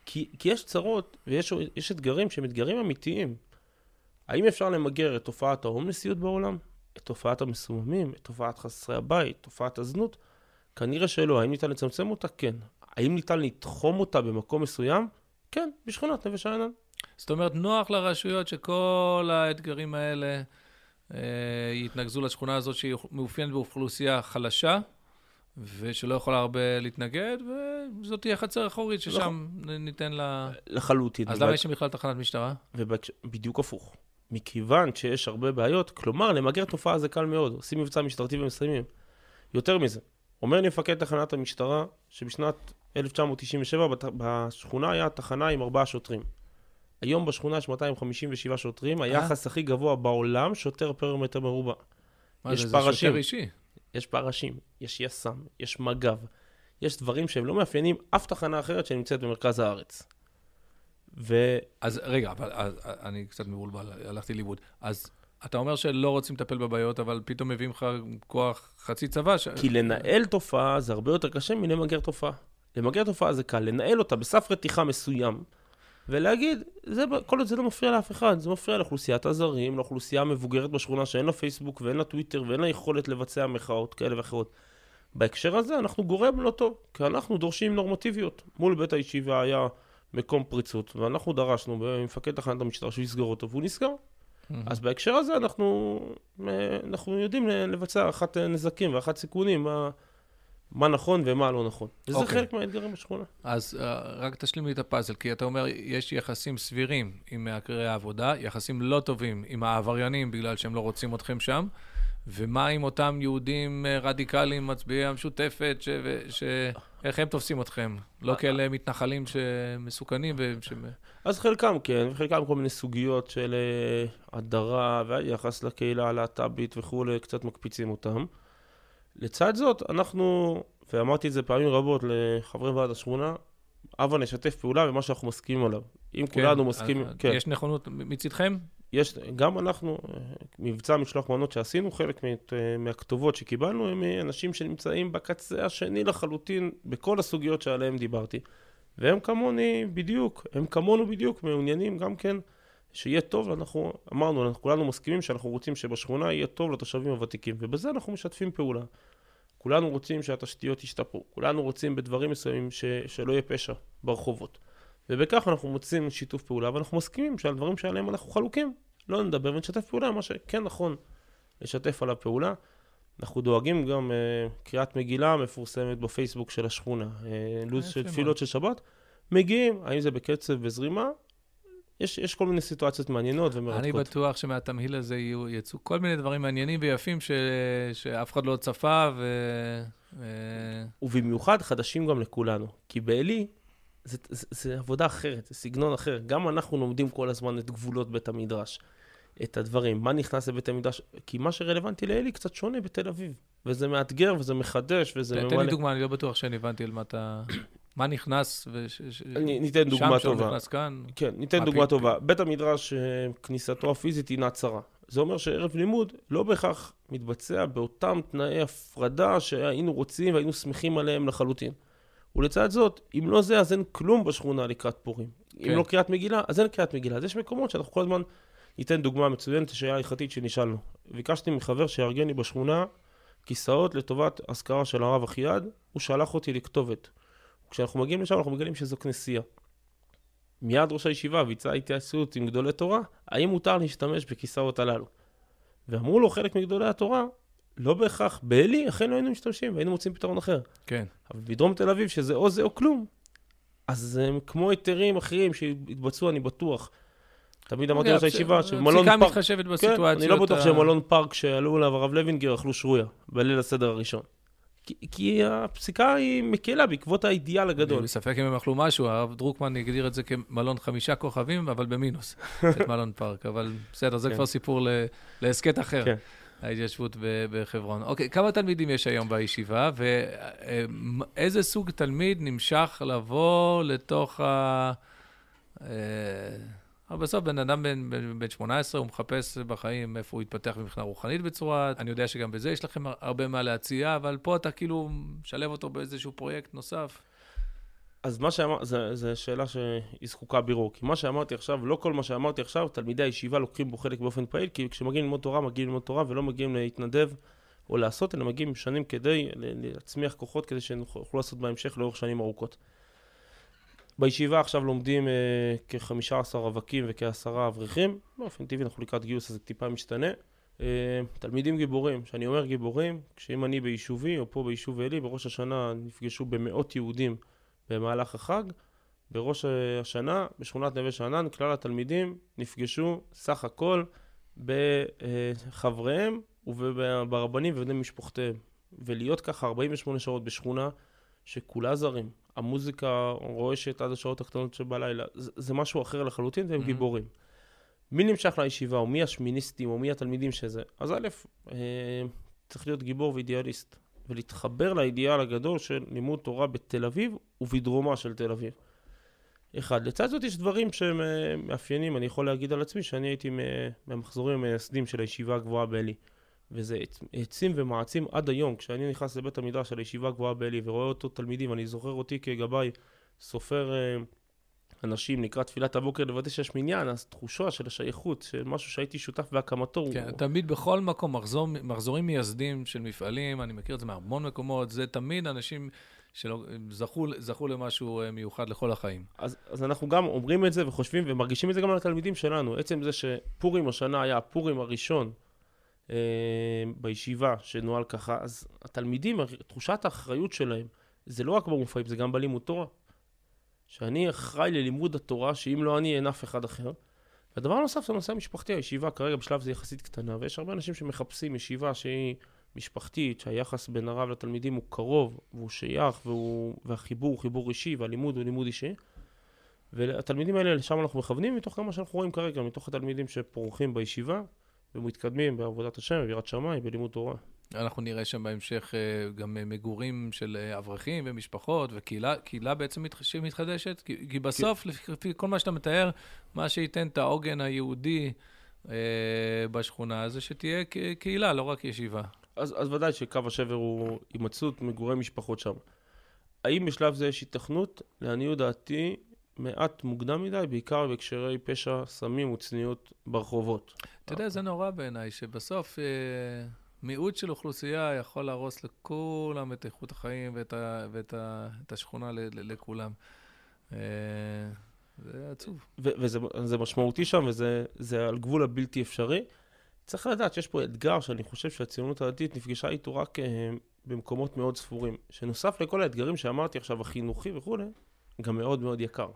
כי, כי יש צרות ויש אתגרים שהם אתגרים אמיתיים. האם אפשר למגר את תופעת ההומלסיות בעולם? את תופעת המסוממים? את תופעת חסרי הבית? תופעת הזנות? כנראה שלא. האם ניתן לצמצם אותה? כן. האם ניתן לתחום אותה במקום מסוים? כן, בשכונת נווה שאנן. זאת אומרת, נוח לרשויות שכל האתגרים האלה אה, יתנקזו לשכונה הזאת שהיא מאופיינת באוכלוסייה חלשה, ושלא יכולה הרבה להתנגד, וזאת תהיה חצר אחורית ששם לא. ניתן לה... לחלוטין. אז למה יש שם בכלל תחנת משטרה? בדיוק הפוך. מכיוון שיש הרבה בעיות, כלומר, למגר תופעה זה קל מאוד, עושים מבצע משטרתי ומסיימים. יותר מזה, אומר לי מפקד תחנת המשטרה, שבשנת 1997 בשכונה היה תחנה עם ארבעה שוטרים. היום בשכונה יש 257 שוטרים, היחס הכי גבוה בעולם, שוטר פר מטר מרובע. מה זה, זה שוטר אישי? יש פרשים, יש יס"מ, יש מג"ב, יש דברים שהם לא מאפיינים אף תחנה אחרת שנמצאת במרכז הארץ. ו... אז רגע, אבל אז, אני קצת מבולבל, הלכתי לאיבוד. אז אתה אומר שלא רוצים לטפל בבעיות, אבל פתאום מביאים לך כוח חצי צבא. ש... כי לנהל תופעה זה הרבה יותר קשה מלמגר תופעה. למגר תופעה זה קל, לנהל אותה בסף רתיחה מסוים, ולהגיד, זה, כל עוד זה לא מפריע לאף אחד, זה מפריע לאוכלוסיית הזרים, לאוכלוסייה המבוגרת בשכונה שאין לה פייסבוק ואין לה טוויטר ואין לה יכולת לבצע מחאות כאלה ואחרות. בהקשר הזה אנחנו גורם לא טוב, כי אנחנו דורשים נורמטיביות. מול בית הישיבה היה מקום פריצות, ואנחנו דרשנו במפקד תחנת המשטרה שהוא יסגור אותו, והוא נסגר. Mm-hmm. אז בהקשר הזה אנחנו, אה, אנחנו יודעים לבצע אחת נזקים ואחת סיכונים. מה... מה נכון ומה לא נכון. וזה okay. אוקיי. חלק מהאתגרים בשכונה. אז uh, רק תשלים לי את הפאזל, כי אתה אומר, יש יחסים סבירים עם מהגרי העבודה, יחסים לא טובים עם העבריינים בגלל שהם לא רוצים אתכם שם, ומה עם אותם יהודים אה, רדיקליים מצביעי המשותפת, ש... ש... איך הם תופסים אתכם? לא אה, כאלה מתנחלים שמסוכנים ו... ש... אז חלקם כן, וחלקם כל מיני סוגיות של הדרה והיחס לקהילה הלהט"בית וכולי, קצת מקפיצים אותם. לצד זאת, אנחנו, ואמרתי את זה פעמים רבות לחברי ועד השכונה, הבה נשתף פעולה במה שאנחנו מסכימים עליו. אם כן, כולנו מסכימים, כן. יש נכונות מצדכם? יש, גם אנחנו, מבצע משלוח מנות שעשינו, חלק מהכתובות שקיבלנו הם אנשים שנמצאים בקצה השני לחלוטין בכל הסוגיות שעליהן דיברתי. והם כמוני בדיוק, הם כמונו בדיוק מעוניינים גם כן שיהיה טוב, אנחנו אמרנו, אנחנו כולנו מסכימים שאנחנו רוצים שבשכונה יהיה טוב לתושבים הוותיקים, ובזה אנחנו משתפים פעולה. כולנו רוצים שהתשתיות ישתפרו, כולנו רוצים בדברים מסוימים ש, שלא יהיה פשע ברחובות. ובכך אנחנו מוצאים שיתוף פעולה, ואנחנו מסכימים שעל דברים שעליהם אנחנו חלוקים, לא נדבר ונשתף פעולה, מה שכן נכון לשתף עליו פעולה. אנחנו דואגים גם, uh, קריאת מגילה מפורסמת בפייסבוק של השכונה, uh, לו"ז של תפילות של שבת, מגיעים, האם זה בקצב, בזרימה, יש, יש כל מיני סיטואציות מעניינות ומרתקות. אני בטוח שמהתמהיל הזה יהיו, יצאו כל מיני דברים מעניינים ויפים ש, שאף אחד לא צפה, ו... ובמיוחד חדשים גם לכולנו. כי בעלי, זה, זה, זה עבודה אחרת, זה סגנון אחר. גם אנחנו לומדים כל הזמן את גבולות בית המדרש, את הדברים, מה נכנס לבית המדרש, כי מה שרלוונטי לעלי קצת שונה בתל אביב. וזה מאתגר וזה מחדש וזה ממלא. תן לי דוגמה, אני לא בטוח שאני הבנתי על מה אתה... מה נכנס? ניתן דוגמה טובה. שם נכנס כאן? כן, ניתן מה, דוגמה טובה. בית המדרש, אה, כניסתו הפיזית אינה צרה. זה אומר שערב לימוד לא בהכרח מתבצע באותם תנאי הפרדה שהיינו רוצים והיינו שמחים עליהם לחלוטין. ולצד זאת, אם לא זה, אז אין כלום בשכונה לקראת פורים. כן. אם לא קריאת מגילה, אז אין קריאת מגילה. אז יש מקומות שאנחנו כל הזמן ניתן דוגמה מצוינת, שאלה הלכתית שנשאלנו. ביקשתי מחבר שיארגן לי בשכונה כיסאות לטובת אזכרה של הרב אחיעד, הוא שלח אותי לכתובת. כשאנחנו מגיעים לשם, אנחנו מגלים שזו כנסייה. מיד ראש הישיבה ביצע התייעצות עם גדולי תורה, האם מותר להשתמש בכיסאות הללו. ואמרו לו חלק מגדולי התורה, לא בהכרח, בעלי אכן לא היינו משתמשים והיינו מוצאים פתרון אחר. כן. אבל בדרום תל אביב, שזה או זה או כלום, אז הם כמו היתרים אחרים שהתבצעו, אני בטוח. תמיד אמרתי לראש הישיבה הפסיקה פארק... מתחשבת כן, בסיטואציות. אני לא בטוח שבמלון פארק שעלו אליו הרב לוינגר אכלו שרויה, בליל הסדר הראשון. כי, כי הפסיקה היא מקלה בעקבות האידיאל הגדול. אני בספק אם הם אכלו משהו, הרב דרוקמן הגדיר את זה כמלון חמישה כוכבים, אבל במינוס, את מלון פארק. אבל בסדר, זה כן. כבר סיפור להסכת אחר, כן. ההתיישבות בחברון. אוקיי, כמה תלמידים יש היום בישיבה, ואיזה סוג תלמיד נמשך לבוא לתוך ה... אבל בסוף בן אדם בן, בן, בן 18, הוא מחפש בחיים איפה הוא יתפתח מבחינה רוחנית בצורה, אני יודע שגם בזה יש לכם הרבה מה להציע, אבל פה אתה כאילו משלב אותו באיזשהו פרויקט נוסף. אז מה שאמר, זו שאלה שהיא זקוקה בירור. כי מה שאמרתי עכשיו, לא כל מה שאמרתי עכשיו, תלמידי הישיבה לוקחים בו חלק באופן פעיל, כי כשמגיעים ללמוד תורה, מגיעים ללמוד תורה ולא מגיעים להתנדב או לעשות, אלא מגיעים שנים כדי להצמיח כוחות, כדי שהם יוכלו לעשות בהמשך לאורך שנים ארוכות. בישיבה עכשיו לומדים אה, כ-15 רווקים וכ-10 אברכים. באופן טבעי אנחנו לקראת גיוס, אז זה טיפה משתנה. אה, תלמידים גיבורים, כשאני אומר גיבורים, כשאם אני ביישובי או פה ביישוב עלי, בראש השנה נפגשו במאות יהודים במהלך החג. בראש השנה, בשכונת נווה שאנן, כלל התלמידים נפגשו סך הכל בחבריהם וברבנים ובני משפחותיהם. ולהיות ככה 48 שעות בשכונה שכולה זרים, המוזיקה רועשת עד השעות הקטנות שבלילה, זה, זה משהו אחר לחלוטין והם Mhm. גיבורים. מי נמשך לישיבה, או מי השמיניסטים, או מי התלמידים שזה? אז א', אה, צריך להיות גיבור ואידיאליסט. ולהתחבר לאידיאל הגדול של לימוד תורה בתל אביב ובדרומה של תל אביב. אחד. לצד זאת יש דברים שהם אה, מאפיינים, אני יכול להגיד על עצמי שאני הייתי מ- מהמחזורים המייסדים של הישיבה הגבוהה בעלי. וזה העצ- העצים ומעצים עד היום. כשאני נכנס לבית המדרש של הישיבה הגבוהה בעלי ורואה אותו תלמידים, אני זוכר אותי כגבאי סופר אה, אנשים לקראת תפילת הבוקר לוודא שיש מניין, אז תחושה של השייכות, של משהו שהייתי שותף בהקמתו. הוא- כן, תמיד בכל מקום, מחזור, מחזורים מייסדים של מפעלים, אני מכיר את זה מהמון מקומות, זה תמיד אנשים שזכו זכו למשהו אה, מיוחד לכל החיים. אז, אז אנחנו גם אומרים את זה וחושבים ומרגישים את זה גם על התלמידים שלנו. עצם זה שפורים השנה היה הפורים הראשון בישיבה שנוהל ככה, אז התלמידים, תחושת האחריות שלהם, זה לא רק במופעים, זה גם בלימוד תורה. שאני אחראי ללימוד התורה, שאם לא אני, אין אף אחד אחר. והדבר הנוסף זה הנושא המשפחתי, הישיבה כרגע בשלב זה יחסית קטנה, ויש הרבה אנשים שמחפשים ישיבה שהיא משפחתית, שהיחס בין הרב לתלמידים הוא קרוב, והוא שייך, והוא, והחיבור הוא חיבור אישי, והלימוד הוא לימוד אישי. והתלמידים האלה, לשם אנחנו מכוונים, מתוך כמה שאנחנו רואים כרגע, מתוך התלמידים שפורחים בישיבה, ומתקדמים בעבודת השם, ביראת שמיים, בלימוד תורה. אנחנו נראה שם בהמשך אה, גם אה, מגורים של אה, אברכים ומשפחות, וקהילה קהילה בעצם מתח- שמתחדשת, כי, כי בסוף, לפי, לפי כל מה שאתה מתאר, מה שייתן את העוגן היהודי בשכונה זה שתהיה קהילה, לא רק ישיבה. אז, אז ודאי שקו השבר הוא הימצאות מגורי משפחות שם. האם בשלב זה יש היתכנות? לעניות דעתי, מעט מוקדם מדי, בעיקר בהקשרי פשע, סמים וצניעות ברחובות. אתה יודע, זה נורא בעיניי, שבסוף אה, מיעוט של אוכלוסייה יכול להרוס לכולם את איכות החיים ואת, ה, ואת ה, את השכונה ל, ל, לכולם. אה, זה עצוב. ו- וזה זה משמעותי שם, וזה זה על גבול הבלתי אפשרי. צריך לדעת שיש פה אתגר שאני חושב שהציונות הדתית נפגשה איתו רק אה, במקומות מאוד ספורים. שנוסף לכל האתגרים שאמרתי עכשיו, החינוכי וכולי, גם מאוד מאוד יקר.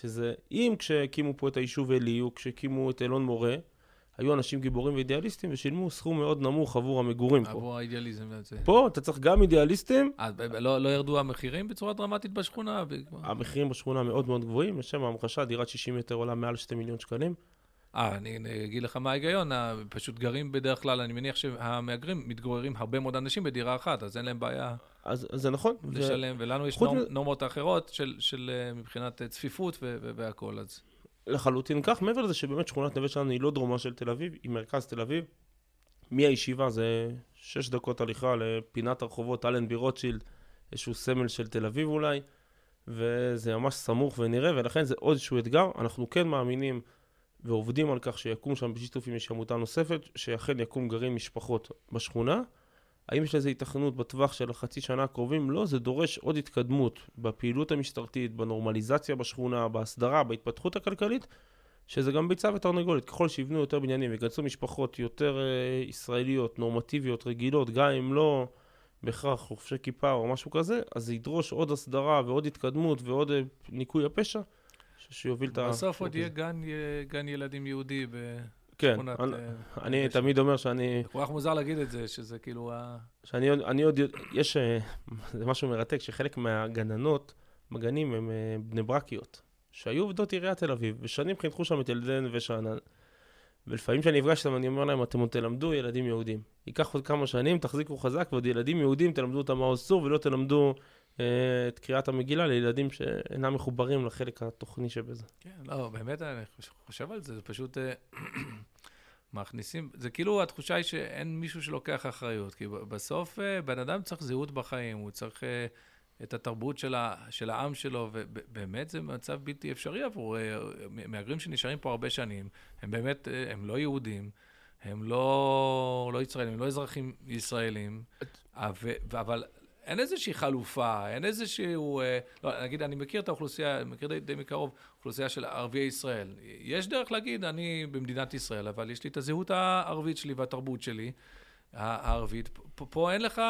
שזה, אם כשהקימו פה את היישוב עלי, או כשהקימו את אלון מורה, היו אנשים גיבורים ואידיאליסטים ושילמו סכום מאוד נמוך עבור המגורים פה. עבור האידיאליזם. פה אתה צריך גם אידיאליסטים, אז ב- לא, לא ירדו המחירים בצורה דרמטית בשכונה? המחירים בשכונה מאוד מאוד גבוהים, לשם ההמחשה, דירת 60 מטר עולה מעל 2 מיליון שקלים. אה, אני אני אגיד לך מה ההיגיון, פשוט גרים בדרך כלל, אני מניח שהמהגרים מתגוררים הרבה מאוד אנשים בדירה אחת, אז אין להם בעיה. אז, אז זה נכון. לשלם, ו... ולנו יש נורמ, מ... נורמות אחרות של, של אה, מבחינת צפיפות והכול, אז... לחלוטין כך, מעבר לזה שבאמת שכונת נווה שלנו היא לא דרומה של תל אביב, היא מרכז תל אביב. מהישיבה זה שש דקות הליכה לפינת הרחובות אלנבי רוטשילד, איזשהו סמל של תל אביב אולי, וזה ממש סמוך ונראה, ולכן זה עוד איזשהו אתגר. אנחנו כן מאמינים ועובדים על כך שיקום שם בשיתוף עם איזושהי עמותה נוספת, שאכן יקום גרעין משפחות בשכונה. האם יש לזה התכנות בטווח של החצי שנה הקרובים? לא, זה דורש עוד התקדמות בפעילות המשטרתית, בנורמליזציה בשכונה, בהסדרה, בהתפתחות הכלכלית, שזה גם ביצה ותרנגולת. ככל שיבנו יותר בניינים ויגייסו משפחות יותר uh, ישראליות, נורמטיביות, רגילות, גם אם לא בהכרח חופשי כיפה או משהו כזה, אז זה ידרוש עוד הסדרה ועוד התקדמות ועוד uh, ניקוי הפשע, שיוביל את ה... בסוף עוד יהיה גן, גן ילדים יהודי כן. אני, uh, אני תמיד אומר שאני... כל כך מוזר להגיד את זה, שזה כאילו ה... שאני עוד, אני עוד, יש, זה משהו מרתק, שחלק מהגננות בגנים הן בני ברקיות. שהיו עובדות עיריית תל אביב, ושנים חינכו שם את ילדי נווה שאנן. ולפעמים כשאני נפגש איתם, אני אומר להם, אתם עוד תלמדו ילדים יהודים. ייקח עוד כמה שנים, תחזיקו חזק, ועוד ילדים יהודים תלמדו אותם מעוז צור, ולא תלמדו אה, את קריאת המגילה לילדים שאינם מחוברים לחלק התוכני שבזה. כן, לא, באמת, אני חושב על זה, זה פשוט... אה, מכניסים, זה כאילו התחושה היא שאין מישהו שלוקח אחריות, כי בסוף אה, בן אדם צריך זהות בחיים, הוא צריך אה, את התרבות של, ה, של העם שלו, ובאמת זה מצב בלתי אפשרי עבור אה, מהגרים שנשארים פה הרבה שנים. הם באמת, אה, הם לא יהודים, הם לא, לא ישראלים, הם לא אזרחים ישראלים, אבל אין איזושהי חלופה, אין איזשהו... אה, לא, נגיד, אני מכיר את האוכלוסייה, מכיר די, די מקרוב, אוכלוסייה של ערביי ישראל. יש דרך להגיד, אני במדינת ישראל, אבל יש לי את הזהות הערבית שלי והתרבות שלי, הערבית. פה, פה אין לך...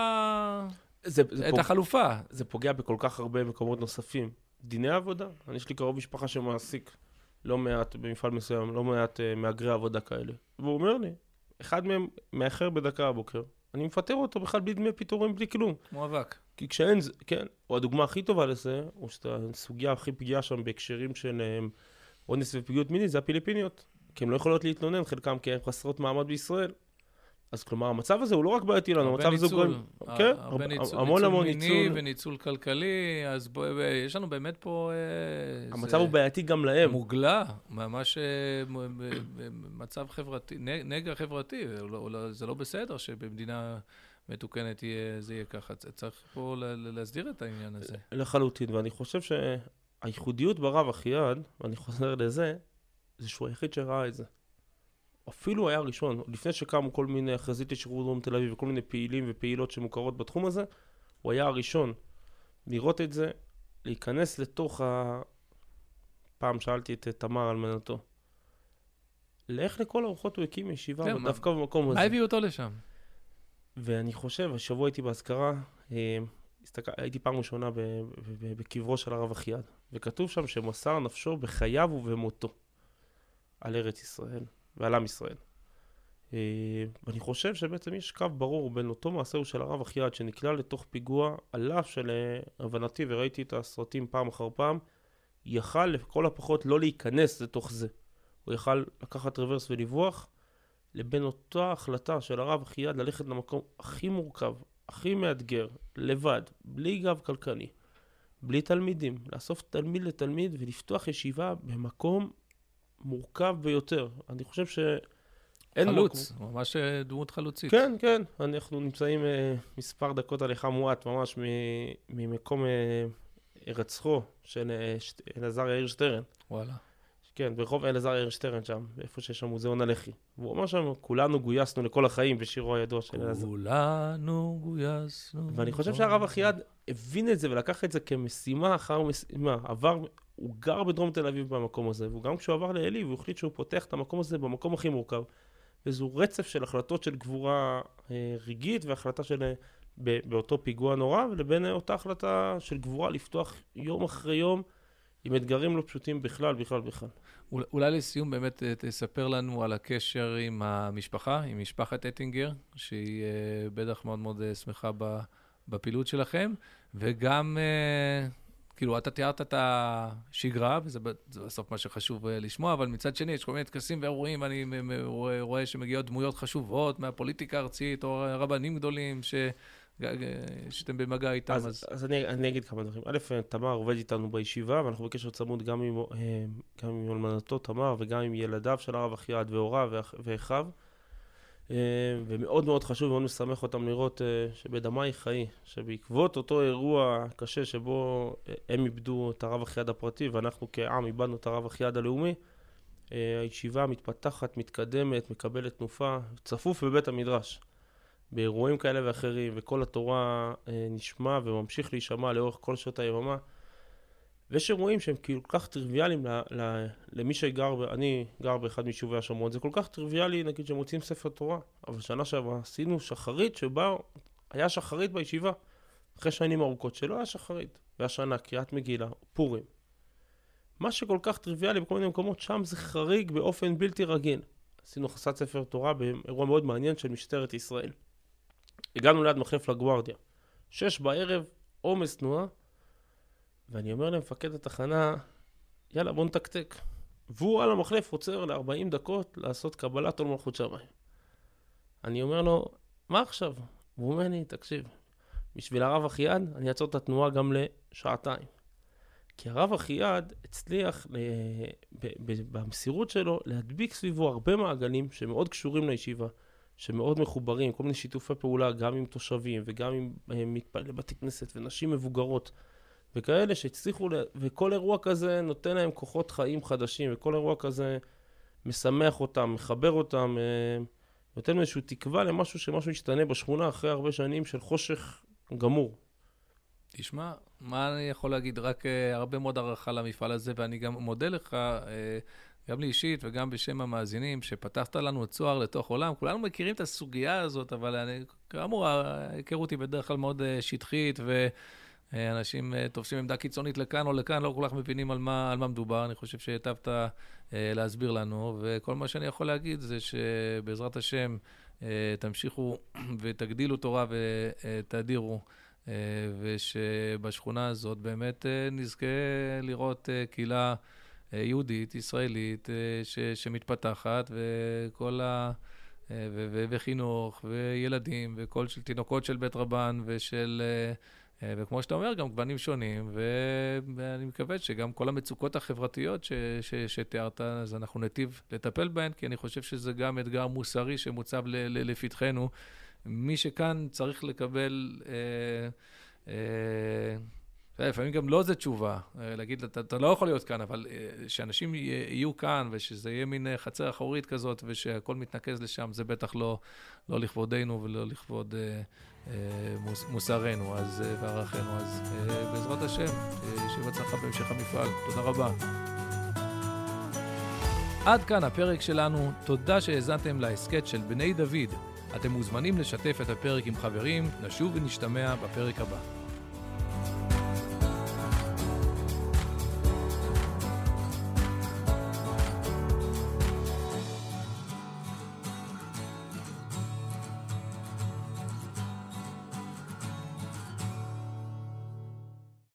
זה, זה את פוג... החלופה. זה פוגע בכל כך הרבה מקומות נוספים. דיני עבודה, אני יש לי קרוב משפחה שמעסיק לא מעט, במפעל מסוים, לא מעט uh, מהגרי עבודה כאלה. והוא אומר לי, אחד מהם מאחר בדקה הבוקר, אני מפטר אותו בכלל בלי דמי פיטורים, בלי כלום. כמו אבק. כי כשאין, כן, או הדוגמה הכי טובה לזה, או שאת הסוגיה הכי פגיעה שם בהקשרים של um, אונס ופגיעות מינית, זה הפיליפיניות. כי הן לא יכולות להתלונן, חלקם כי הן חסרות מעמד בישראל. אז כלומר, המצב הזה הוא לא רק בעייתי לנו, המצב הזה הוא גם... כן, הרבה ניצול, המון המון ניצול. ניצול מיני וניצול כלכלי, אז בוא, יש לנו באמת פה... אה, המצב הוא בעייתי גם להם. מוגלה, ממש אה, מצב חברתי, נגע חברתי, לא, לא, זה לא בסדר שבמדינה מתוקנת יהיה, זה יהיה ככה. צריך פה להסדיר את העניין הזה. לחלוטין, ואני חושב שהייחודיות ברב אחיעד, ואני חוזר לזה, זה שהוא היחיד שראה את זה. אפילו היה ראשון, לפני שקמו כל מיני הכרזית לשירות דרום תל אביב וכל מיני פעילים ופעילות שמוכרות בתחום הזה, הוא היה הראשון לראות את זה, להיכנס לתוך ה... פעם שאלתי את תמר על מנתו. לאיך לכל הרוחות הוא הקים ישיבה כן, דווקא מה, במקום הזה. מה הביא אותו לשם? ואני חושב, השבוע הייתי באזכרה, אה, הסתכל, הייתי פעם ראשונה בקברו של הרב אחיעד, וכתוב שם שמסר נפשו בחייו ובמותו על ארץ ישראל. ועל עם ישראל. אה, ואני חושב שבעצם יש קו ברור בין אותו מעשה של הרב אחיעד שנקלע לתוך פיגוע, על אף שלהבנתי, וראיתי את הסרטים פעם אחר פעם, יכל לכל הפחות לא להיכנס לתוך זה. הוא יכל לקחת רוורס ולברוח, לבין אותה החלטה של הרב אחיעד ללכת למקום הכי מורכב, הכי מאתגר, לבד, בלי גב כלכלי, בלי תלמידים, לאסוף תלמיד לתלמיד ולפתוח ישיבה במקום מורכב ביותר. אני חושב ש... חלוץ, מקום... ממש אה, דמות חלוצית. כן, כן. אנחנו נמצאים uh, מספר דקות הליכה מועט ממש ממקום uh, הירצחו של אלעזר יאיר שטרן. וואלה. כן, ברחוב אלעזר יאיר שטרן שם, איפה שיש שם מוזיאון הלח"י. והוא אומר שם, כולנו גויסנו לכל החיים בשירו הידוע של אלעזר. כולנו גויסנו. ואני חושב שהרב אחיעד הבין את זה ולקח את זה כמשימה אחר משימה. עבר הוא גר בדרום תל אביב במקום הזה, וגם כשהוא עבר לעלי, הוא החליט שהוא פותח את המקום הזה במקום הכי מורכב. וזו רצף של החלטות של גבורה אה, רגעית והחלטה של... אה, באותו פיגוע נורא, ולבין אותה החלטה של גבורה לפתוח יום אחרי יום עם אתגרים לא פשוטים בכלל, בכלל, בכלל. אולי לסיום באמת אה, תספר לנו על הקשר עם המשפחה, עם משפחת אטינגר, שהיא אה, בטח מאוד מאוד שמחה בפעילות שלכם, וגם... כאילו, אתה תיארת את השגרה, וזה בסוף מה שחשוב אה, לשמוע, אבל מצד שני, יש כל מיני טקסים ואירועים, ואני רואה שמגיעות דמויות חשובות מהפוליטיקה הארצית, או רבנים גדולים, ש... שאתם במגע איתם. אז, אז... אז אני, אני אגיד כמה דברים. א', תמר עובד איתנו בישיבה, ואנחנו בקשר צמוד גם עם, גם עם אלמנתו תמר וגם עם ילדיו של הרב אחיעד והוריו ואחיו. אה, ומאוד מאוד חשוב, מאוד משמח אותם לראות אה, שבדמאי חיי, שבעקבות אותו אירוע קשה שבו אה, הם איבדו את הרב אחיעד הפרטי ואנחנו כעם איבדנו את הרב אחיעד הלאומי, הישיבה מתפתחת, מתקדמת, מקבלת תנופה, צפוף בבית המדרש. באירועים כאלה ואחרים, וכל התורה נשמע וממשיך להישמע לאורך כל שעות היממה. ויש אירועים שהם כאילו כל כך טריוויאליים למי שגר, אני גר באחד מיישובי השומרון, זה כל כך טריוויאלי נגיד שמוצאים ספר תורה, אבל שנה שעברה עשינו שחרית שבה היה שחרית בישיבה, אחרי שנים ארוכות שלא היה שחרית, והשנה קריאת מגילה, פורים. מה שכל כך טריוויאלי בכל מיני מקומות, שם זה חריג באופן בלתי רגיל. עשינו חסת ספר תורה באירוע מאוד מעניין של משטרת ישראל. הגענו ליד מחלף לגוארדיה. שש בערב, עומס תנועה, ואני אומר למפקד התחנה, יאללה, בוא נתקתק. והוא על המחלף עוצר ל-40 דקות לעשות קבלת עול מלכות שמיים. אני אומר לו, מה עכשיו? והוא אומר לי, תקשיב, בשביל הרב אחיעד, אני אעצור את התנועה גם לשעתיים. כי הרב אחיעד הצליח ל... ב... ב... במסירות שלו להדביק סביבו הרבה מעגלים שמאוד קשורים לישיבה, שמאוד מחוברים, כל מיני שיתופי פעולה, גם עם תושבים וגם עם אה, מתפללי בתי כנסת ונשים מבוגרות. וכאלה שהצליחו, וכל אירוע כזה נותן להם כוחות חיים חדשים, וכל אירוע כזה משמח אותם, מחבר אותם, אה, נותן איזושהי תקווה למשהו שמשהו ישתנה בשכונה אחרי הרבה שנים של חושך גמור. תשמע, מה אני יכול להגיד? רק uh, הרבה מאוד הערכה למפעל הזה, ואני גם מודה לך, uh, גם לי אישית וגם בשם המאזינים, שפתחת לנו את צוהר לתוך עולם. כולנו מכירים את הסוגיה הזאת, אבל אני, כאמור, ההיכרות היא בדרך כלל מאוד uh, שטחית, ו... אה, אנשים אה, תופסים עמדה קיצונית לכאן או לכאן, לא כל כך מבינים על מה, על מה מדובר. אני חושב שהיטבת אה, להסביר לנו, וכל מה שאני יכול להגיד זה שבעזרת השם תמשיכו ותגדילו תורה ותאדירו, ושבשכונה הזאת באמת נזכה לראות קהילה יהודית, ישראלית, ש, שמתפתחת, וכל ה... ו, ו, וחינוך, וילדים, וכל של תינוקות של בית רבן ושל... אה, וכמו שאתה אומר, גם גוונים שונים, ואני מקווה שגם כל המצוקות החברתיות ש... ש... שתיארת, אז אנחנו ניטיב לטפל בהן, כי אני חושב שזה גם אתגר מוסרי שמוצב ל... ל... לפתחנו. מי שכאן צריך לקבל... אה, אה, לפעמים גם לא זו תשובה, אה, להגיד, אתה, אתה לא יכול להיות כאן, אבל אה, שאנשים יהיו כאן ושזה יהיה מין אה, חצר אחורית כזאת ושהכול מתנקז לשם, זה בטח לא, לא לכבודנו ולא לכבוד אה, אה, מוס, מוסרנו אז, אה, וערכינו. אז אה, בעזרת השם, שיהיה בהצלחה בהמשך המפעל. תודה רבה. עד כאן הפרק שלנו, תודה שהאזנתם להסכת של בני דוד. אתם מוזמנים לשתף את הפרק עם חברים, נשוב ונשתמע בפרק הבא.